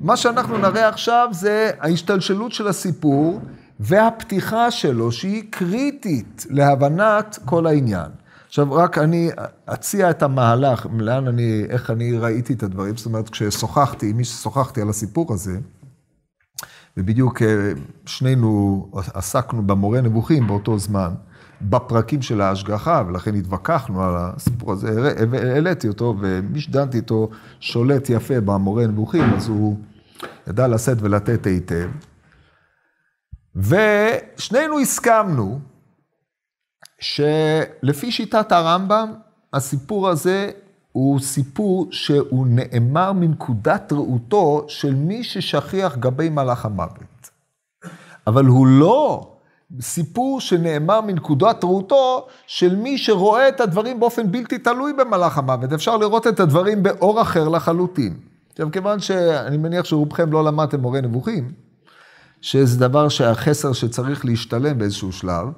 מה שאנחנו נראה עכשיו זה ההשתלשלות של הסיפור והפתיחה שלו, שהיא קריטית להבנת כל העניין. עכשיו, רק אני אציע את המהלך, לאן אני, איך אני ראיתי את הדברים, זאת אומרת, כששוחחתי עם מי ששוחחתי על הסיפור הזה, ובדיוק אה, שנינו עסקנו במורה נבוכים באותו זמן, בפרקים של ההשגחה, ולכן התווכחנו על הסיפור הזה, העליתי אותו, ומי שדנתי איתו שולט יפה במורה נבוכים, אז הוא ידע לשאת ולתת היטב. ושנינו הסכמנו שלפי שיטת הרמב"ם, הסיפור הזה הוא סיפור שהוא נאמר מנקודת ראותו של מי ששכיח גבי מלאך המוות. אבל הוא לא סיפור שנאמר מנקודת ראותו של מי שרואה את הדברים באופן בלתי תלוי במלאך המוות. אפשר לראות את הדברים באור אחר לחלוטין. עכשיו, כיוון שאני מניח שרובכם לא למדתם מורה נבוכים, שזה דבר שהחסר שצריך להשתלם באיזשהו שלב,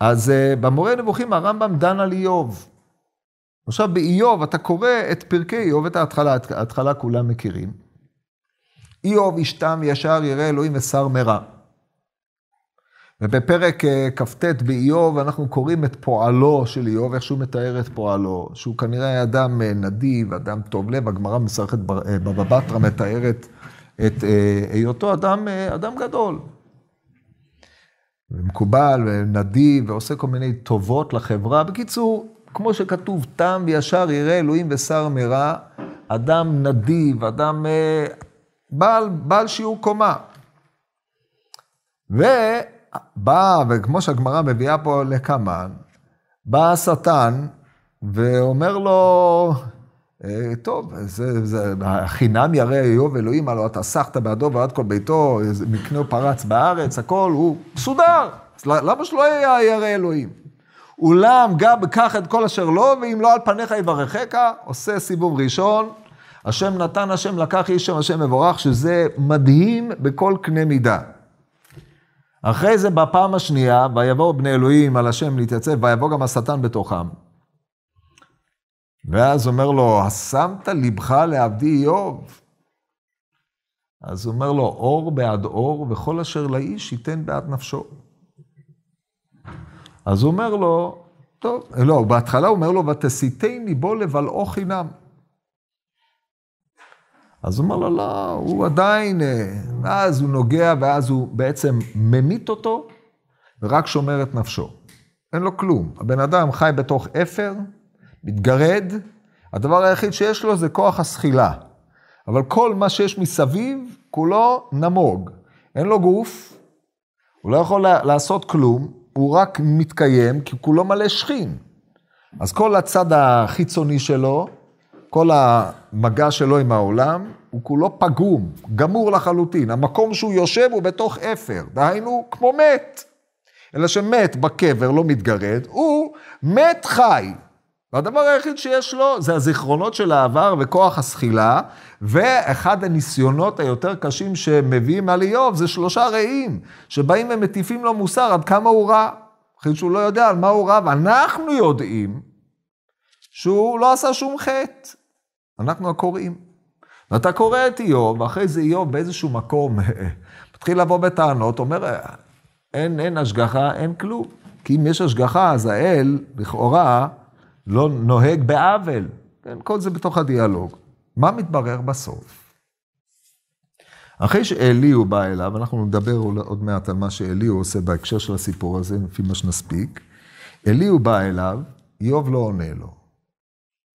אז uh, במורה נבוכים הרמב"ם דן על איוב. עכשיו באיוב, אתה קורא את פרקי איוב, את ההתחלה, ההתחלה כולם מכירים. איוב ישתם ישר ירא אלוהים ושר מרע. ובפרק אה, כ"ט באיוב אנחנו קוראים את פועלו של איוב, איך שהוא מתאר את פועלו, שהוא כנראה אדם אה, נדיב, אדם טוב לב, הגמרא מסכת אה, בבא בתרא מתארת את היותו אדם, אדם גדול. מקובל ונדיב ועושה כל מיני טובות לחברה. בקיצור, כמו שכתוב, תם וישר יראה אלוהים ושר מרע, אדם נדיב, אדם בעל, בעל שיעור קומה. ו... בא, וכמו שהגמרא מביאה פה לקמן, בא השטן ואומר לו, אה, טוב, זה, זה, החינם ירא איוב אלוהים, הלוא אתה סחת בעדו ועד כל ביתו, מקנהו פרץ בארץ, הכל, הוא מסודר. למה שלא ירא אלוהים? אולם גם קח את כל אשר לא, ואם לא על פניך יברכך, עושה סיבוב ראשון. השם נתן, השם לקח, איש שם השם מבורך, שזה מדהים בכל קנה מידה. אחרי זה בפעם השנייה, ויבואו בני אלוהים על השם להתייצב, ויבוא גם השטן בתוכם. ואז אומר לו, השמת לבך לעבדי איוב? אז הוא אומר לו, אור בעד אור, וכל אשר לאיש ייתן בעד נפשו. אז הוא אומר לו, טוב, לא, בהתחלה הוא אומר לו, ותסיתני בו לבלעו חינם. אז הוא אומר לו, לא, הוא עדיין, אה, ואז הוא נוגע, ואז הוא בעצם ממית אותו, ורק שומר את נפשו. אין לו כלום. הבן אדם חי בתוך אפר, מתגרד, הדבר היחיד שיש לו זה כוח הסחילה. אבל כל מה שיש מסביב, כולו נמוג. אין לו גוף, הוא לא יכול לעשות כלום, הוא רק מתקיים כי כולו מלא שכין. אז כל הצד החיצוני שלו, כל המגע שלו עם העולם, הוא כולו פגום, גמור לחלוטין. המקום שהוא יושב הוא בתוך אפר, דהיינו כמו מת. אלא שמת בקבר, לא מתגרד, הוא מת חי. והדבר היחיד שיש לו זה הזיכרונות של העבר וכוח הסחילה, ואחד הניסיונות היותר קשים שמביאים על איוב זה שלושה רעים, שבאים ומטיפים לו מוסר עד כמה הוא רע. אחרי שהוא לא יודע על מה הוא רע, ואנחנו יודעים שהוא לא עשה שום חטא. אנחנו הקוראים. ואתה קורא את איוב, ואחרי זה איוב באיזשהו מקום [laughs] מתחיל לבוא בטענות, אומר, אין, אין השגחה, אין כלום. כי אם יש השגחה, אז האל, לכאורה, לא נוהג בעוול. כן, כל זה בתוך הדיאלוג. מה מתברר בסוף? אחרי שאליהו בא אליו, אנחנו נדבר עוד מעט על מה שאליהו עושה בהקשר של הסיפור הזה, לפי מה שנספיק. אליהו בא אליו, איוב לא עונה לו.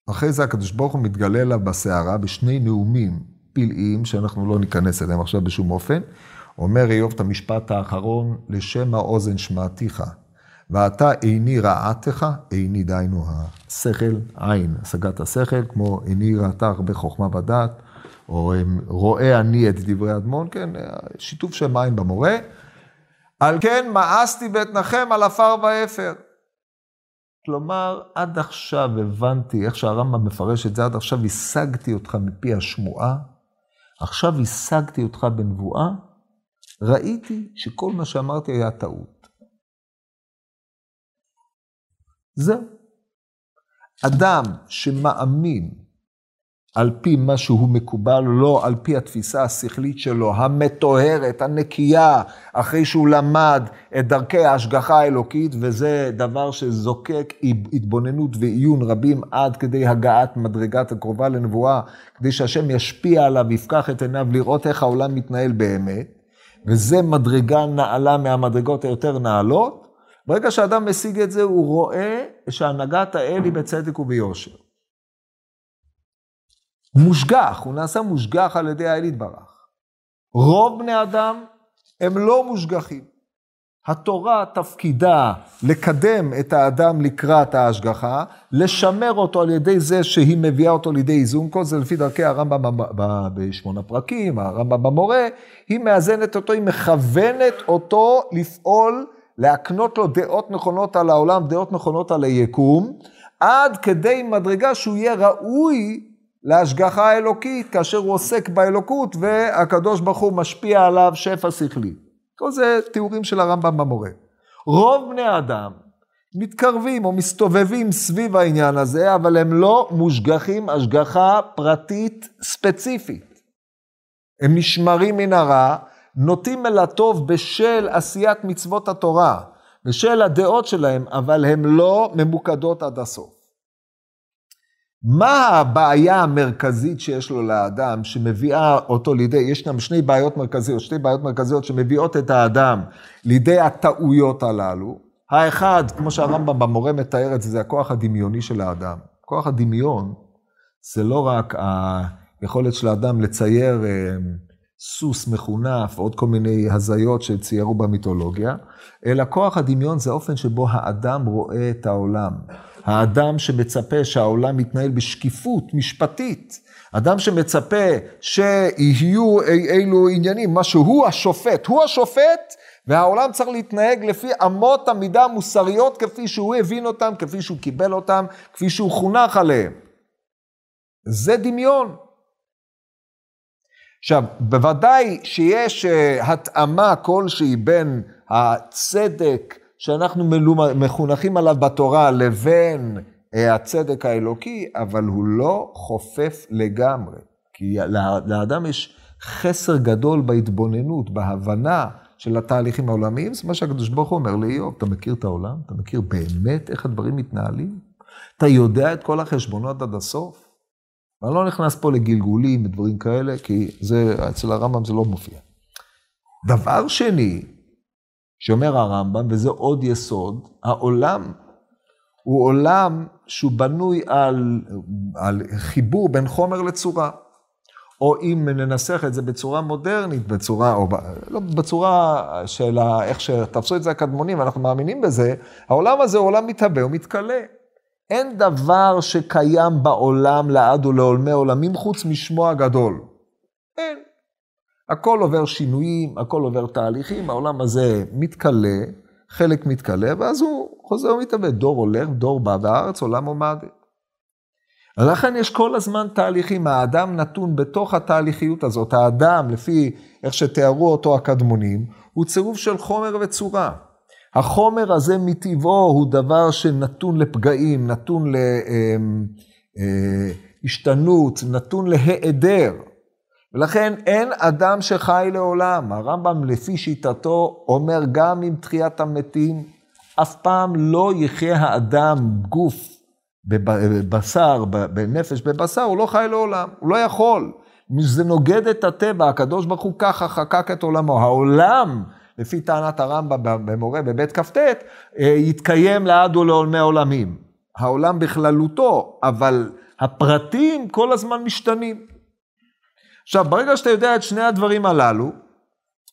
אחרי זה הקדוש ברוך הוא מתגלה אליו בסערה בשני נאומים פלאיים, שאנחנו לא ניכנס אליהם עכשיו בשום אופן. אומר איוב את המשפט האחרון, לשם האוזן שמעתיך. ואתה איני רעתך, איני דהיינו השכל, עין, השגת השכל, כמו איני ראתה הרבה חוכמה ודעת, או רואה אני את דברי אדמון, כן, שיתוף שם עין במורה. על כן מאסתי ואתנחם על עפר ואפר. כלומר, עד עכשיו הבנתי איך שהרמב"ם מפרש את זה, עד עכשיו השגתי אותך מפי השמועה, עכשיו השגתי אותך בנבואה, ראיתי שכל מה שאמרתי היה טעות. זהו. אדם שמאמין על פי מה שהוא מקובל לא על פי התפיסה השכלית שלו, המטוהרת, הנקייה, אחרי שהוא למד את דרכי ההשגחה האלוקית, וזה דבר שזוקק התבוננות ועיון רבים עד כדי הגעת מדרגת הקרובה לנבואה, כדי שהשם ישפיע עליו, יפקח את עיניו לראות איך העולם מתנהל באמת, וזה מדרגה נעלה מהמדרגות היותר נעלות, ברגע שאדם משיג את זה, הוא רואה שהנהגת האל היא בצדק וביושר. מושגח, הוא נעשה מושגח על ידי האל יתברך. רוב בני אדם הם לא מושגחים. התורה תפקידה לקדם את האדם לקראת ההשגחה, לשמר אותו על ידי זה שהיא מביאה אותו לידי איזון, כל זה לפי דרכי הרמב"ם בשמונה פרקים, הרמב"ם במורה, היא מאזנת אותו, היא מכוונת אותו לפעול להקנות לו דעות נכונות על העולם, דעות נכונות על היקום, עד כדי מדרגה שהוא יהיה ראוי להשגחה האלוקית, כאשר הוא עוסק באלוקות והקדוש ברוך הוא משפיע עליו שפע שכלי. כל זה תיאורים של הרמב"ם במורה. רוב בני האדם מתקרבים או מסתובבים סביב העניין הזה, אבל הם לא מושגחים השגחה פרטית ספציפית. הם נשמרים מן הרע, נוטים אל הטוב בשל עשיית מצוות התורה, בשל הדעות שלהם, אבל הן לא ממוקדות עד הסוף. מה הבעיה המרכזית שיש לו לאדם שמביאה אותו לידי, יש גם שני בעיות מרכזיות, שתי בעיות מרכזיות שמביאות את האדם לידי הטעויות הללו. האחד, כמו שהרמב"ם במורה מתאר את זה, זה הכוח הדמיוני של האדם. כוח הדמיון זה לא רק היכולת של האדם לצייר אה, סוס מחונף, עוד כל מיני הזיות שציירו במיתולוגיה, אלא כוח הדמיון זה האופן שבו האדם רואה את העולם. האדם שמצפה שהעולם יתנהל בשקיפות משפטית, אדם שמצפה שיהיו אילו עניינים, מה שהוא השופט, הוא השופט, והעולם צריך להתנהג לפי אמות המידה המוסריות כפי שהוא הבין אותם, כפי שהוא קיבל אותם, כפי שהוא חונך עליהם. זה דמיון. עכשיו, בוודאי שיש אה, התאמה כלשהי בין הצדק שאנחנו מחונכים עליו בתורה לבין אה, הצדק האלוקי, אבל הוא לא חופף לגמרי. כי לאדם יש חסר גדול בהתבוננות, בהבנה של התהליכים העולמיים, זה מה שהקדוש ברוך הוא אומר לאיוב, אתה מכיר את העולם? אתה מכיר באמת איך הדברים מתנהלים? אתה יודע את כל החשבונות עד הסוף? ואני לא נכנס פה לגלגולים ודברים כאלה, כי זה, אצל הרמב"ם זה לא מופיע. דבר שני, שאומר הרמב"ם, וזה עוד יסוד, העולם הוא עולם שהוא בנוי על, על חיבור בין חומר לצורה. או אם ננסח את זה בצורה מודרנית, בצורה, או לא בצורה של איך שתפסו את זה הקדמונים, ואנחנו מאמינים בזה, העולם הזה הוא עולם מתהווה ומתכלה. אין דבר שקיים בעולם לעד ולעולמי עולמים חוץ משמו הגדול. אין. הכל עובר שינויים, הכל עובר תהליכים, העולם הזה מתכלה, חלק מתכלה, ואז הוא חוזר ומתאבד. דור הולך, דור בא, והארץ עולם עומדת. ולכן יש כל הזמן תהליכים, האדם נתון בתוך התהליכיות הזאת. האדם, לפי איך שתיארו אותו הקדמונים, הוא צירוף של חומר וצורה. החומר הזה מטבעו הוא דבר שנתון לפגעים, נתון להשתנות, נתון להיעדר. ולכן אין אדם שחי לעולם. הרמב"ם לפי שיטתו אומר גם עם תחיית המתים, אף פעם לא יחיה האדם גוף בבשר, בנפש, בבשר, הוא לא חי לעולם, הוא לא יכול. זה נוגד את הטבע, הקדוש ברוך הוא ככה חקק את עולמו. העולם, לפי טענת הרמב"ם במורה בבית כ"ט, אה, יתקיים לעד ולעולמי עולמים. העולם בכללותו, אבל הפרטים כל הזמן משתנים. עכשיו, ברגע שאתה יודע את שני הדברים הללו,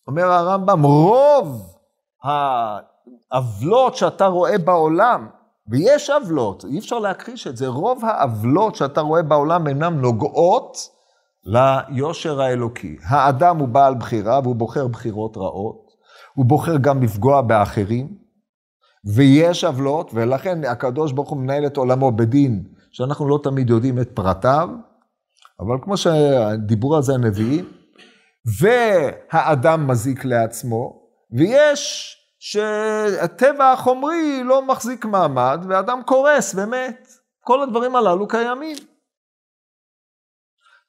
אומר הרמב"ם, רוב העוולות שאתה רואה בעולם, ויש עוולות, אי אפשר להכחיש את זה, רוב העוולות שאתה רואה בעולם אינן נוגעות ליושר האלוקי. האדם הוא בעל בחירה והוא בוחר בחירות רעות, הוא בוחר גם לפגוע באחרים, ויש עוולות, ולכן הקדוש ברוך הוא מנהל את עולמו בדין, שאנחנו לא תמיד יודעים את פרטיו, אבל כמו שדיברו על זה הנביאים, והאדם מזיק לעצמו, ויש שהטבע החומרי לא מחזיק מעמד, ואדם קורס ומת. כל הדברים הללו קיימים.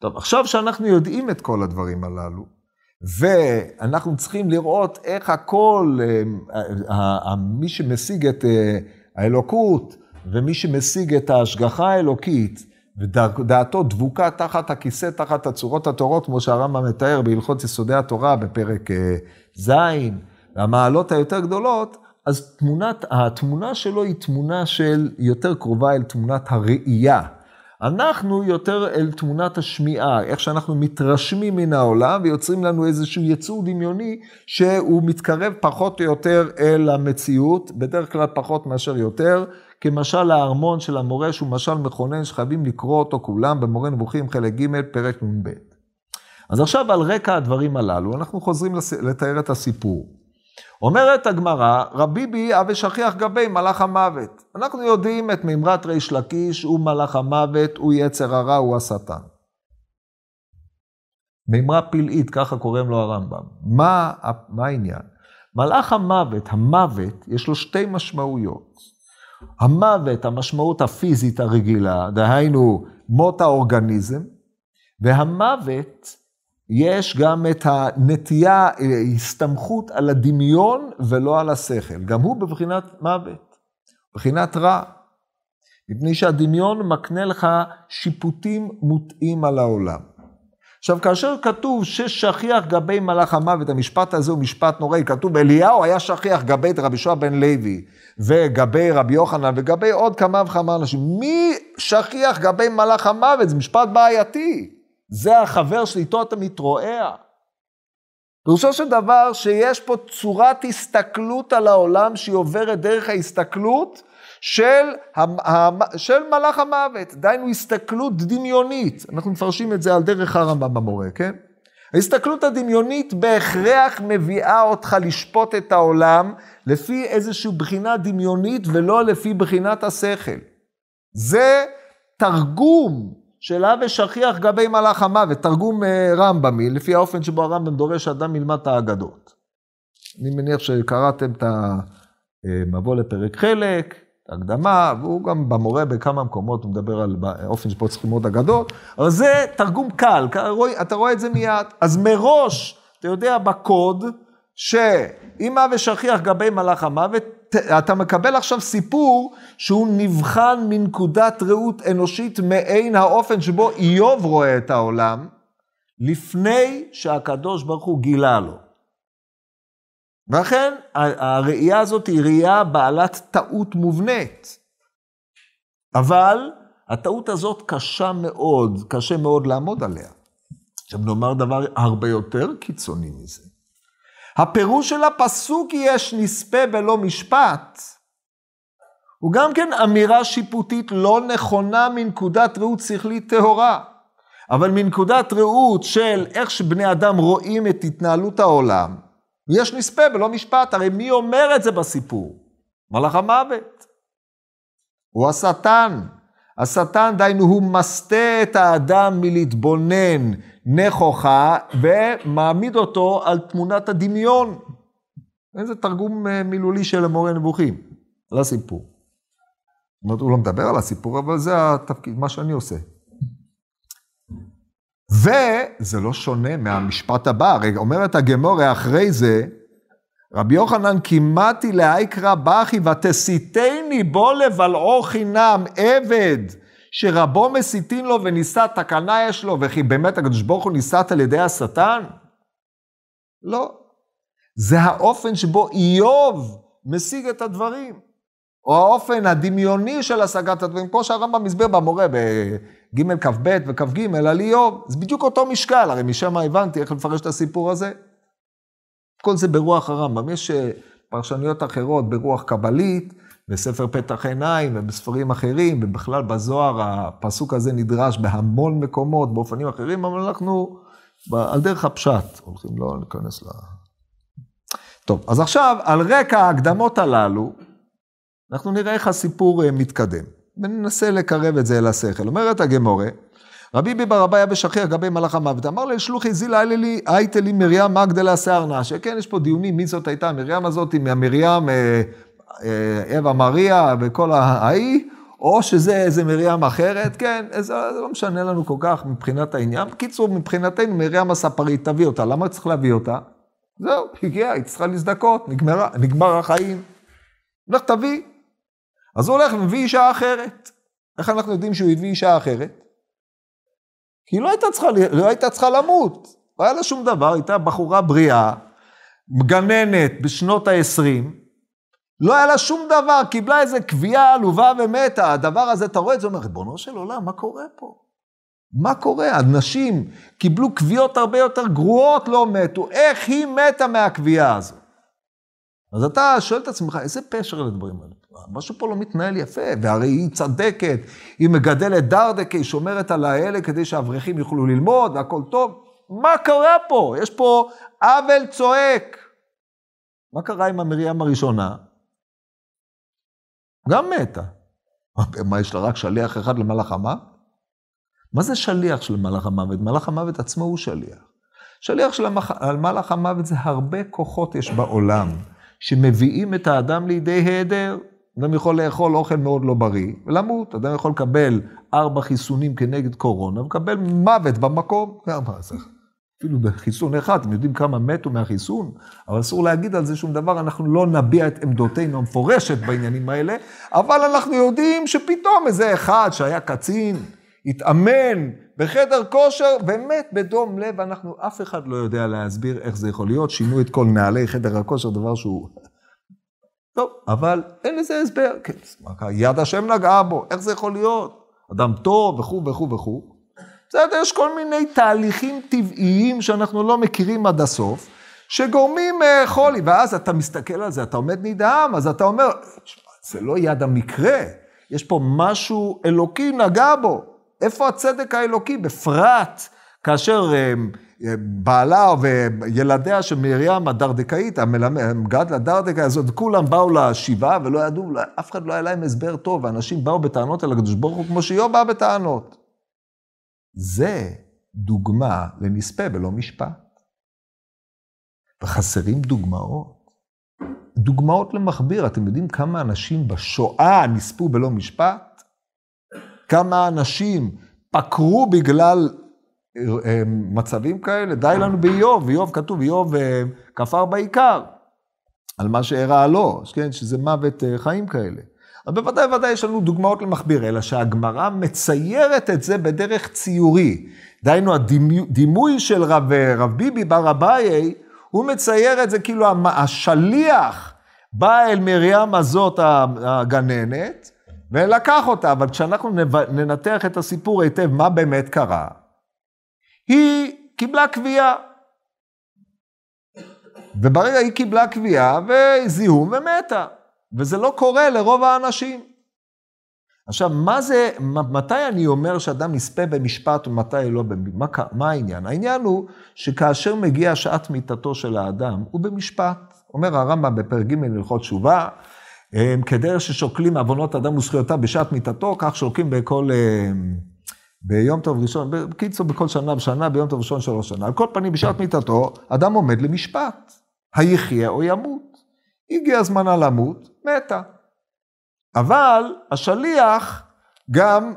טוב, עכשיו שאנחנו יודעים את כל הדברים הללו, ואנחנו צריכים לראות איך הכל, אה, מי שמשיג את אה, האלוקות, ומי שמשיג את ההשגחה האלוקית, ודעתו דבוקה תחת הכיסא, תחת הצורות הטהורות, כמו שהרמב"ם מתאר בהלכות יסודי התורה בפרק אה, ז', והמעלות היותר גדולות, אז תמונת, התמונה שלו היא תמונה של יותר קרובה אל תמונת הראייה. אנחנו יותר אל תמונת השמיעה, איך שאנחנו מתרשמים מן העולם ויוצרים לנו איזשהו יצור דמיוני שהוא מתקרב פחות או יותר אל המציאות, בדרך כלל פחות מאשר יותר, כמשל הארמון של המורה שהוא משל מכונן שחייבים לקרוא אותו כולם במורה נבוכים חלק ג' פרק נ"ב. אז עכשיו על רקע הדברים הללו אנחנו חוזרים לתאר את הסיפור. אומרת הגמרא, רבי בי אבי שכיח גבי מלאך המוות. אנחנו יודעים את מימרת ריש לקיש, הוא מלאך המוות, הוא יצר הרע, הוא השטן. מימרה פלאית, ככה קוראים לו הרמב"ם. מה, מה העניין? מלאך המוות, המוות, יש לו שתי משמעויות. המוות, המשמעות הפיזית הרגילה, דהיינו מות האורגניזם, והמוות יש גם את הנטייה, הסתמכות על הדמיון ולא על השכל. גם הוא בבחינת מוות, בבחינת רע. מפני שהדמיון מקנה לך שיפוטים מוטעים על העולם. עכשיו, כאשר כתוב ששכיח גבי מלאך המוות, המשפט הזה הוא משפט נוראי, כתוב אליהו היה שכיח גבי רבי שועה בן לוי, וגבי רבי יוחנן, וגבי עוד כמה וכמה אנשים. מי שכיח גבי מלאך המוות? זה משפט בעייתי. זה החבר שאיתו אתה מתרועע. פירושו של דבר שיש פה צורת הסתכלות על העולם שהיא עוברת דרך ההסתכלות של, של מלאך המוות, דהיינו הסתכלות דמיונית. אנחנו מפרשים את זה על דרך הרמב"ם במורה, כן? ההסתכלות הדמיונית בהכרח מביאה אותך לשפוט את העולם לפי איזושהי בחינה דמיונית ולא לפי בחינת השכל. זה תרגום של אבי שכיח גבי מלאך המוות, תרגום אה, רמב"מי, לפי האופן שבו הרמב"ם דורש שאדם ילמד את האגדות. אני מניח שקראתם את המבוא לפרק חלק, הקדמה, והוא גם במורה בכמה מקומות, הוא מדבר על האופן שבו צריכים ללמוד אגדות, אבל זה תרגום קל, אתה רואה את זה מיד. אז מראש, אתה יודע בקוד, שאם אבי שכיח גבי מלאך המוות, אתה מקבל עכשיו סיפור שהוא נבחן מנקודת ראות אנושית מעין האופן שבו איוב רואה את העולם, לפני שהקדוש ברוך הוא גילה לו. ולכן הראייה הזאת היא ראייה בעלת טעות מובנית. אבל הטעות הזאת קשה מאוד, קשה מאוד לעמוד עליה. עכשיו נאמר דבר הרבה יותר קיצוני מזה. הפירוש של הפסוק יש נספה בלא משפט, הוא גם כן אמירה שיפוטית לא נכונה מנקודת ראות שכלית טהורה. אבל מנקודת ראות של איך שבני אדם רואים את התנהלות העולם, יש נספה ולא משפט, הרי מי אומר את זה בסיפור? מלאך המוות. הוא השטן. השטן, דהיינו, הוא מסטה את האדם מלהתבונן נכוחה ומעמיד אותו על תמונת הדמיון. איזה תרגום אה, מילולי של המורה נבוכים על הסיפור. זאת אומרת, הוא לא מדבר על הסיפור, אבל זה התפקיד, מה שאני עושה. וזה לא שונה מהמשפט הבא, הרי אומרת הגמורה אחרי זה, רבי יוחנן כימדתי לאייקרא בכי ותסיתני בו לבלעו חינם עבד שרבו מסיתין לו וניסה תקנה יש לו וכי באמת הקדוש ברוך הוא ניסת על ידי השטן? לא. זה האופן שבו איוב משיג את הדברים. או האופן הדמיוני של השגת הדברים, כמו שהרמב"ם מסביר במורה בג' כ"ב וכ"ג על איוב, זה בדיוק אותו משקל, הרי משם הבנתי איך לפרש את הסיפור הזה. כל זה ברוח הרמב"ם, יש אה, פרשנויות אחרות ברוח קבלית, בספר פתח עיניים ובספרים אחרים, ובכלל בזוהר הפסוק הזה נדרש בהמון מקומות, באופנים אחרים, אבל אנחנו על דרך הפשט הולכים, לא ניכנס ל... טוב, אז עכשיו, על רקע ההקדמות הללו, אנחנו נראה איך הסיפור אה, מתקדם, וננסה לקרב את זה אל השכל. אומרת הגמורה, רבי ביבר רבי אבי שכיח גבי מלאך המוות, אמר לי, שלוחי זילה הייתה לי מרים מגדלה שיער נשה. כן, יש פה דיונים מי זאת הייתה, מרים הזאת, מהמרים אווה מריה וכל ההיא, או שזה איזה מרים אחרת, כן, זה, לא משנה לנו כל כך מבחינת העניין. בקיצור, מבחינתנו מרים הספרית, תביא אותה, למה צריך להביא אותה? זהו, הגיעה, היא צריכה להזדכות, נגמר, נגמר החיים. לך תביא. אז הוא הולך ומביא אישה אחרת. איך אנחנו יודעים שהוא הביא אישה אחרת? כי היא לא הייתה צריכה, לא הייתה צריכה למות. לא היה לה שום דבר, הייתה בחורה בריאה, מגננת בשנות ה-20, לא היה לה שום דבר, קיבלה איזה קביעה עלובה ומתה. הדבר הזה, אתה רואה את זה, אומר, ריבונו של עולם, מה קורה פה? מה קורה? הנשים קיבלו קביעות הרבה יותר גרועות, לא מתו. איך היא מתה מהקביעה הזו? אז אתה שואל את עצמך, איזה פשר לדברים האלה? משהו פה לא מתנהל יפה, והרי היא צדקת, היא מגדלת דרדקה, היא שומרת על האלה כדי שהאברכים יוכלו ללמוד והכל טוב. מה קרה פה? יש פה עוול צועק. מה קרה עם המרים הראשונה? גם מתה. מה, יש לה רק שליח אחד למלאך המוות? מה זה שליח של מלאך המוות? מלאך המוות עצמו הוא שליח. שליח של מלאך המוות זה הרבה כוחות יש בעולם, שמביאים את האדם לידי היעדר. אדם יכול לאכול אוכל מאוד לא בריא ולמות. אדם יכול לקבל ארבע חיסונים כנגד קורונה ולקבל מוות במקום. אפילו בחיסון אחד, אתם יודעים כמה מתו מהחיסון, אבל אסור להגיד על זה שום דבר, אנחנו לא נביע את עמדותינו המפורשת בעניינים האלה, אבל אנחנו יודעים שפתאום איזה אחד שהיה קצין, התאמן בחדר כושר, באמת בדום לב, אנחנו, אף אחד לא יודע להסביר איך זה יכול להיות, שינו את כל נהלי חדר הכושר, דבר שהוא... טוב, אבל אין לזה הסבר, כן, יד השם נגעה בו, איך זה יכול להיות? אדם טוב וכו' וכו' וכו'. בסדר, יש כל מיני תהליכים טבעיים שאנחנו לא מכירים עד הסוף, שגורמים uh, חולי, ואז אתה מסתכל על זה, אתה עומד נדהם, אז אתה אומר, זה לא יד המקרה, יש פה משהו אלוקי נגע בו. איפה הצדק האלוקי? בפרט כאשר uh, בעלה וילדיה של מרים הדרדקאית, המגד לדרדקאית הזאת, כולם באו לשבעה ולא ידעו, אף אחד לא היה להם הסבר טוב, ואנשים באו בטענות אל הקדוש ברוך הוא כמו שאיוב בא בטענות. זה דוגמה לנספה בלא משפט. וחסרים דוגמאות. דוגמאות למכביר, אתם יודעים כמה אנשים בשואה נספו בלא משפט? כמה אנשים פקרו בגלל אה, מצבים כאלה? די לנו באיוב, איוב כתוב, איוב אה, כפר בעיקר, על מה שאירע לו, כן, שזה מוות אה, חיים כאלה. אז בוודאי ובוודאי יש לנו דוגמאות למכביר, אלא שהגמרא מציירת את זה בדרך ציורי. דהיינו, הדימוי של רב, רב ביבי בר אביי, הוא מצייר את זה כאילו השליח בא אל מרים הזאת הגננת, ולקח אותה, אבל כשאנחנו ננתח את הסיפור היטב, מה באמת קרה? היא קיבלה קביעה. וברגע היא קיבלה קביעה וזיהום ומתה. וזה לא קורה לרוב האנשים. עכשיו, מה זה, מתי אני אומר שאדם נספה במשפט ומתי לא, מה, מה העניין? העניין הוא שכאשר מגיעה שעת מיתתו של האדם, הוא במשפט. אומר הרמב"ם בפרק ג' הלכות תשובה, כדרך ששוקלים עוונות אדם וזכויותיו בשעת מיתתו, כך שוקלים בכל, ביום טוב ראשון, בקיצור בכל שנה ושנה, ביום טוב ראשון של ראש שנה. על כל פנים, בשעת מיתתו, אדם עומד למשפט, היחיה או ימות. הגיע זמנה למות, מתה. אבל השליח, גם,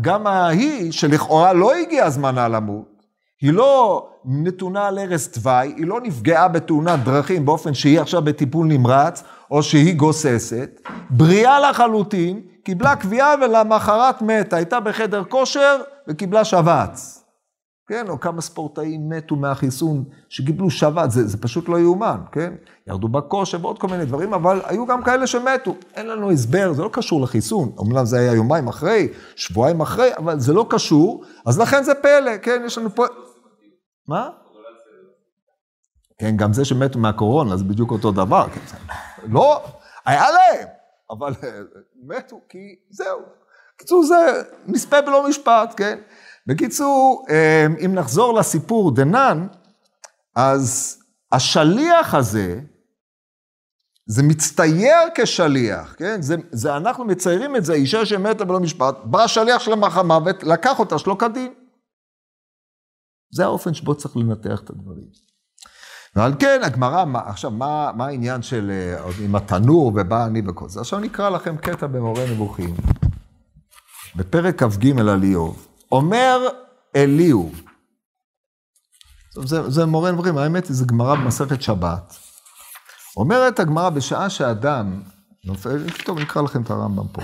גם ההיא שלכאורה לא הגיע זמנה למות, היא לא נתונה על ערש תוואי, היא לא נפגעה בתאונת דרכים באופן שהיא עכשיו בטיפול נמרץ, או שהיא גוססת, בריאה לחלוטין, קיבלה קביעה ולמחרת מתה, הייתה בחדר כושר וקיבלה שבץ. כן, או כמה ספורטאים מתו מהחיסון שקיבלו שבץ, זה, זה פשוט לא יאומן, כן? ירדו בכושר ועוד כל מיני דברים, אבל היו גם כאלה שמתו. אין לנו הסבר, זה לא קשור לחיסון. אמנם זה היה יומיים אחרי, שבועיים אחרי, אבל זה לא קשור, אז לכן זה פלא, כן? יש לנו פה... מה? כן, גם זה שמתו מהקורונה, זה בדיוק אותו דבר. לא, היה להם, אבל מתו כי זהו. בקיצור, זה נספה בלא משפט, כן? בקיצור, אמ, אם נחזור לסיפור דנן, אז השליח הזה, זה מצטייר כשליח, כן? זה, זה, אנחנו מציירים את זה, אישה שמתה בלא משפט, בא השליח של המוות, לקח אותה שלא כדין. זה האופן שבו צריך לנתח את הדברים. ועל כן, הגמרא, עכשיו, מה, מה העניין של, אה, עם התנור ובא אני וכל זה? עכשיו נקרא לכם קטע במורה נבוכים, בפרק כ"ג על איוב. אומר אליהו, זה, זה מורה נבוכים, האמת היא, זה גמרא במסכת שבת. אומרת הגמרא, בשעה שאדם, נופל, טוב, נקרא לכם את הרמב"ם פה.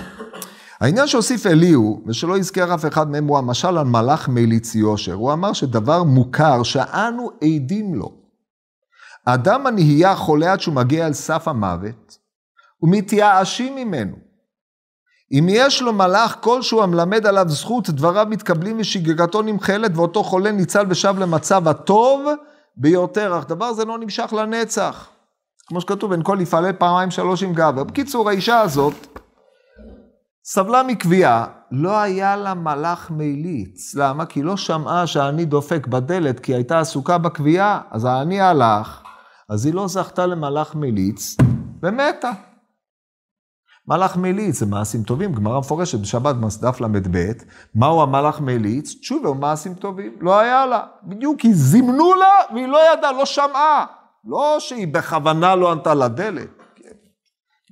העניין שהוסיף אליהו, ושלא יזכר אף אחד מהם, הוא המשל על מלאך מליץ יושר. הוא אמר שדבר מוכר, שאנו עדים לו. האדם הנהייה חולה עד שהוא מגיע אל סף המוות, ומתייאשים ממנו. אם יש לו מלאך כלשהו המלמד עליו זכות, דבריו מתקבלים ושגגתו נמחלת ואותו חולה ניצל ושב למצב הטוב ביותר, אך דבר זה לא נמשך לנצח. כמו שכתוב, אין כל יפעלה פעמיים שלוש עם גבר. בקיצור, האישה הזאת סבלה מקביעה, לא היה לה מלאך מליץ. למה? כי לא שמעה שהעני דופק בדלת, כי הייתה עסוקה בקביעה, אז העני הלך, אז היא לא זכתה למלאך מליץ, ומתה. מלאך מליץ זה מעשים טובים, גמרא מפורשת בשבת דף ל"ב, מהו המלאך מליץ? תשובה הוא מעשים טובים, לא היה לה. בדיוק, כי זימנו לה והיא לא ידעה, לא שמעה. לא שהיא בכוונה לא ענתה לדלת.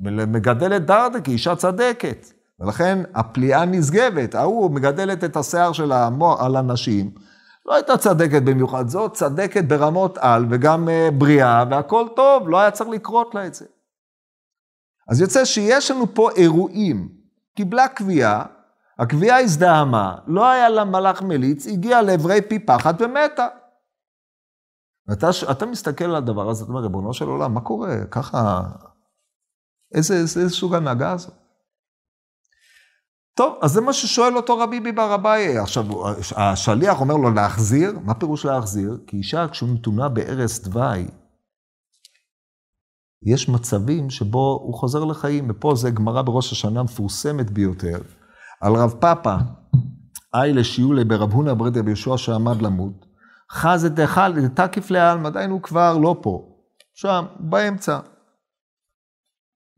מגדלת דרדה כאישה צדקת. ולכן הפליאה נשגבת, ההוא מגדלת את השיער שלה על הנשים, לא הייתה צדקת במיוחד, זאת צדקת ברמות על וגם אה, בריאה והכל טוב, לא היה צריך לקרות לה את זה. אז יוצא שיש לנו פה אירועים. קיבלה קביעה, הקביעה הזדהמה, לא היה לה מלאך מליץ, הגיעה לעברי פי פחת ומתה. ואתה אתה מסתכל על הדבר הזה, אתה אומר, ריבונו של עולם, מה קורה? ככה, איזה, איזה סוג הנהגה הזאת? טוב, אז זה מה ששואל אותו רבי ביבר אביי. עכשיו, השליח אומר לו להחזיר, מה פירוש להחזיר? כי אישה כשהוא נתונה בערש דווי, יש מצבים שבו הוא חוזר לחיים, ופה זה גמרא בראש השנה מפורסמת ביותר, על רב פאפא, אי לשיולי ברב הונא ברדיה ביהושע שעמד למות, חז את דחל, תקיף לעלמא, עדיין הוא כבר לא פה. שם, באמצע.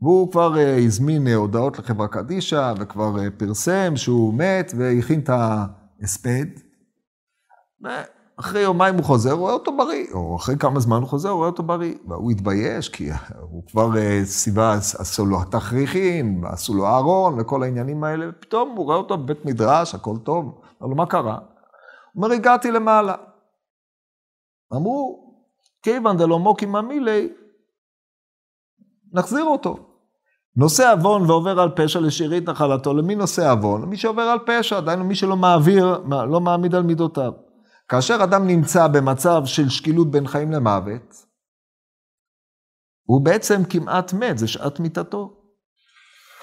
והוא כבר uh, הזמין uh, הודעות לחברה קדישא, וכבר uh, פרסם שהוא מת, והכין את ההספד. אחרי יומיים הוא חוזר, רואה אותו בריא, או אחרי כמה זמן הוא חוזר, רואה אותו בריא. והוא התבייש, כי הוא כבר סיבה, עשו לו התכריכים, עשו לו אהרון וכל העניינים האלה, ופתאום הוא רואה אותו בבית מדרש, הכל טוב. אמר לו, מה קרה? הוא אומר, הגעתי למעלה. אמרו, כיוון דלא מוקי ממילי, נחזיר אותו. נושא עוון ועובר על פשע לשארית נחלתו, למי נושא עוון? מי שעובר על פשע, דהיינו מי שלא מעביר, לא מעמיד על מידותיו. כאשר אדם נמצא במצב של שקילות בין חיים למוות, הוא בעצם כמעט מת, זה שעת מיתתו.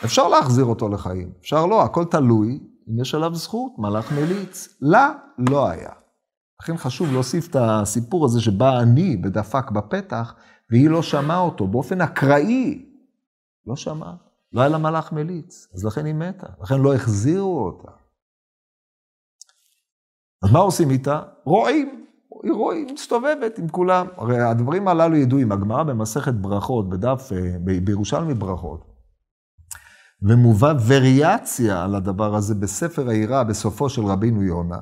אפשר להחזיר אותו לחיים, אפשר לא, הכל תלוי אם יש עליו זכות, מלאך מליץ. לה לא היה. לכן חשוב להוסיף את הסיפור הזה שבא אני ודפק בפתח, והיא לא שמעה אותו באופן אקראי. לא שמעה. לא היה לה מלאך מליץ, אז לכן היא מתה. לכן לא החזירו אותה. אז מה עושים איתה? רואים. היא רואים, מסתובבת עם כולם. הרי הדברים הללו ידועים. הגמרא במסכת ברכות, בדף, אה, בירושלמי ברכות, ומובא וריאציה על הדבר הזה בספר העירה בסופו של רבינו יונה,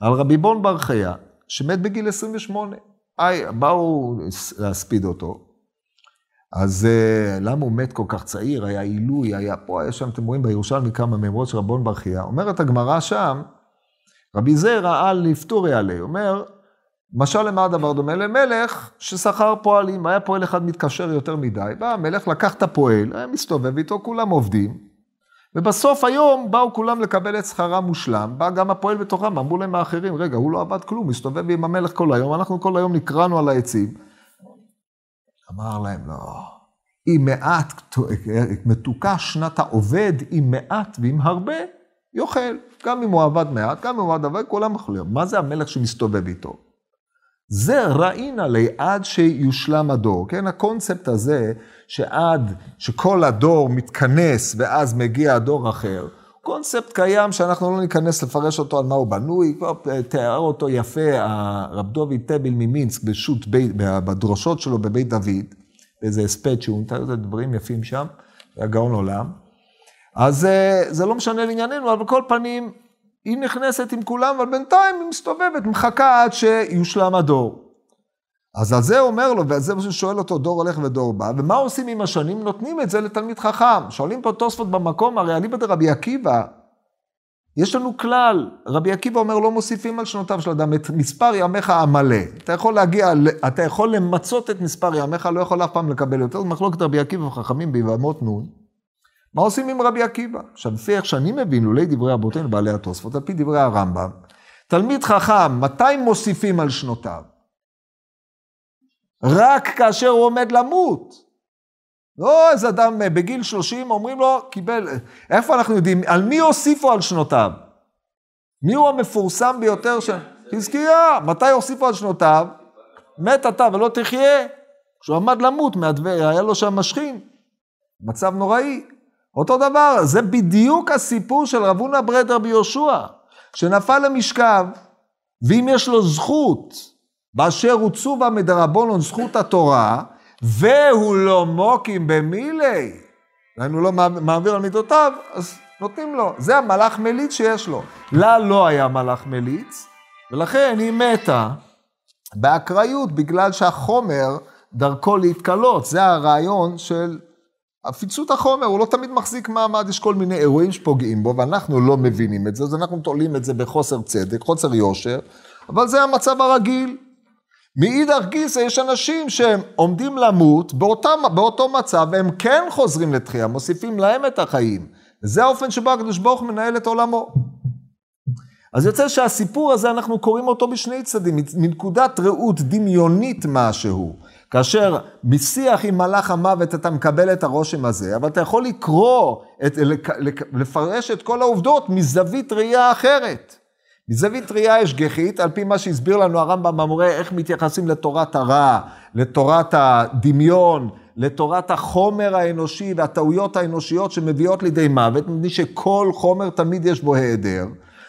על רבי בון בר חייא, שמת בגיל 28. היי, באו להספיד אותו. אז uh, למה הוא מת כל כך צעיר? היה עילוי, היה פה, היה שם, אתם רואים בירושלמי כמה מימרות של רבון בר חייא. אומרת הגמרא שם, רבי זרע על לפטורי עלי, אומר, משל למה הדבר דומה? למלך ששכר פועלים, היה פועל אחד מתקשר יותר מדי, בא המלך, לקח את הפועל, היה מסתובב איתו, כולם עובדים, ובסוף היום באו כולם לקבל את שכרם מושלם, בא גם הפועל בתוכם, אמרו להם האחרים, רגע, הוא לא עבד כלום, מסתובב עם המלך כל היום, אנחנו כל היום נקרענו על העצים. אמר להם, לא, אם מעט, מתוקה שנת העובד, עם מעט ועם הרבה, יאכל. גם אם הוא עבד מעט, גם אם הוא עבד עבד, כולם אוכלים. מה זה המלך שמסתובב איתו? זה ראינה לי עד שיושלם הדור, כן? הקונספט הזה שעד שכל הדור מתכנס ואז מגיע הדור אחר, קונספט קיים שאנחנו לא ניכנס לפרש אותו על מה הוא בנוי, כבר תיאר אותו יפה הרב דובי טביל ממינסק בשו"ת, בדרושות שלו בבית דוד, באיזה הספד שהוא נתן את הדברים יפים שם, היה גאון עולם. אז אה, זה לא משנה לענייננו, אבל בכל פנים, היא נכנסת עם כולם, אבל בינתיים היא מסתובבת, מחכה עד שיושלם הדור. אז על זה אומר לו, ועל זה מה ששואל אותו, דור הולך ודור בא, ומה עושים עם השנים? נותנים את זה לתלמיד חכם. שואלים פה תוספות במקום, הרי אליבא דרבי עקיבא, יש לנו כלל, רבי עקיבא אומר, לא מוסיפים על שנותיו של אדם את מספר ימיך המלא. אתה יכול להגיע, אתה יכול למצות את מספר ימיך, לא יכול אף פעם לקבל יותר. מחלוקת רבי עקיבא וחכמים ביבמות נון. מה עושים עם רבי עקיבא? עכשיו, לפי איך שאני מבין, לולי דברי רבותינו בעלי התוספות, על פי דברי הרמב"ם, תלמיד חכם, מתי מוסיפים על שנותיו? רק כאשר הוא עומד למות. לא איזה אדם בגיל 30, אומרים לו, קיבל, איפה אנחנו יודעים, על מי הוסיפו על שנותיו? מי הוא המפורסם ביותר ש... חזקיה, מתי הוסיפו על שנותיו? מת אתה ולא תחיה. כשהוא עמד למות, היה לו שם משכין. מצב נוראי. אותו דבר, זה בדיוק הסיפור של רב הונא ברד רבי יהושע, שנפל למשכב, ואם יש לו זכות, באשר הוא צובה מדרבנון זכות התורה, והוא לא מוקים במילי, דהיינו לא מעביר על מידותיו, אז נותנים לו. זה המלאך מליץ שיש לו. לה לא היה מלאך מליץ, ולכן היא מתה באקראיות, בגלל שהחומר דרכו להתקלות. זה הרעיון של עפיצות החומר, הוא לא תמיד מחזיק מעמד, יש כל מיני אירועים שפוגעים בו, ואנחנו לא מבינים את זה, אז אנחנו תולים את זה בחוסר צדק, חוסר יושר, אבל זה המצב הרגיל. מאידך גיסא יש אנשים שהם עומדים למות באותה, באותו מצב, והם כן חוזרים לתחייה, מוסיפים להם את החיים. וזה האופן שבו הקדוש ברוך מנהל את עולמו. אז יוצא שהסיפור הזה, אנחנו קוראים אותו בשני צדדים, מנקודת ראות דמיונית משהו. כאשר משיח עם מלאך המוות אתה מקבל את הרושם הזה, אבל אתה יכול לקרוא, את, לפרש את כל העובדות מזווית ראייה אחרת. מזווית ראייה השגחית, על פי מה שהסביר לנו הרמב"ם המורה, איך מתייחסים לתורת הרע, לתורת הדמיון, לתורת החומר האנושי והטעויות האנושיות שמביאות לידי מוות, מפני שכל חומר תמיד יש בו היעדר.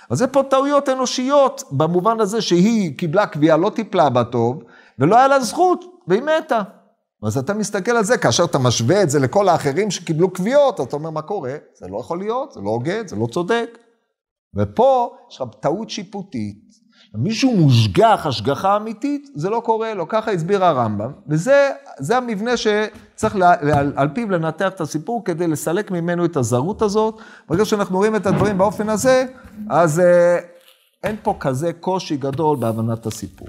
אז זה פה טעויות אנושיות, במובן הזה שהיא קיבלה קביעה, לא טיפלה בה טוב, ולא היה לה זכות, והיא מתה. אז אתה מסתכל על זה, כאשר אתה משווה את זה לכל האחרים שקיבלו קביעות, אתה אומר, מה קורה? זה לא יכול להיות, זה לא הוגן, זה לא צודק. ופה יש לך טעות שיפוטית. מישהו מושגח, השגחה אמיתית, זה לא קורה לו, ככה הסביר הרמב"ם, וזה המבנה שצריך לה, על, על פיו לנתח את הסיפור כדי לסלק ממנו את הזרות הזאת. ברגע שאנחנו רואים את הדברים באופן הזה, אז אה, אין פה כזה קושי גדול בהבנת הסיפור.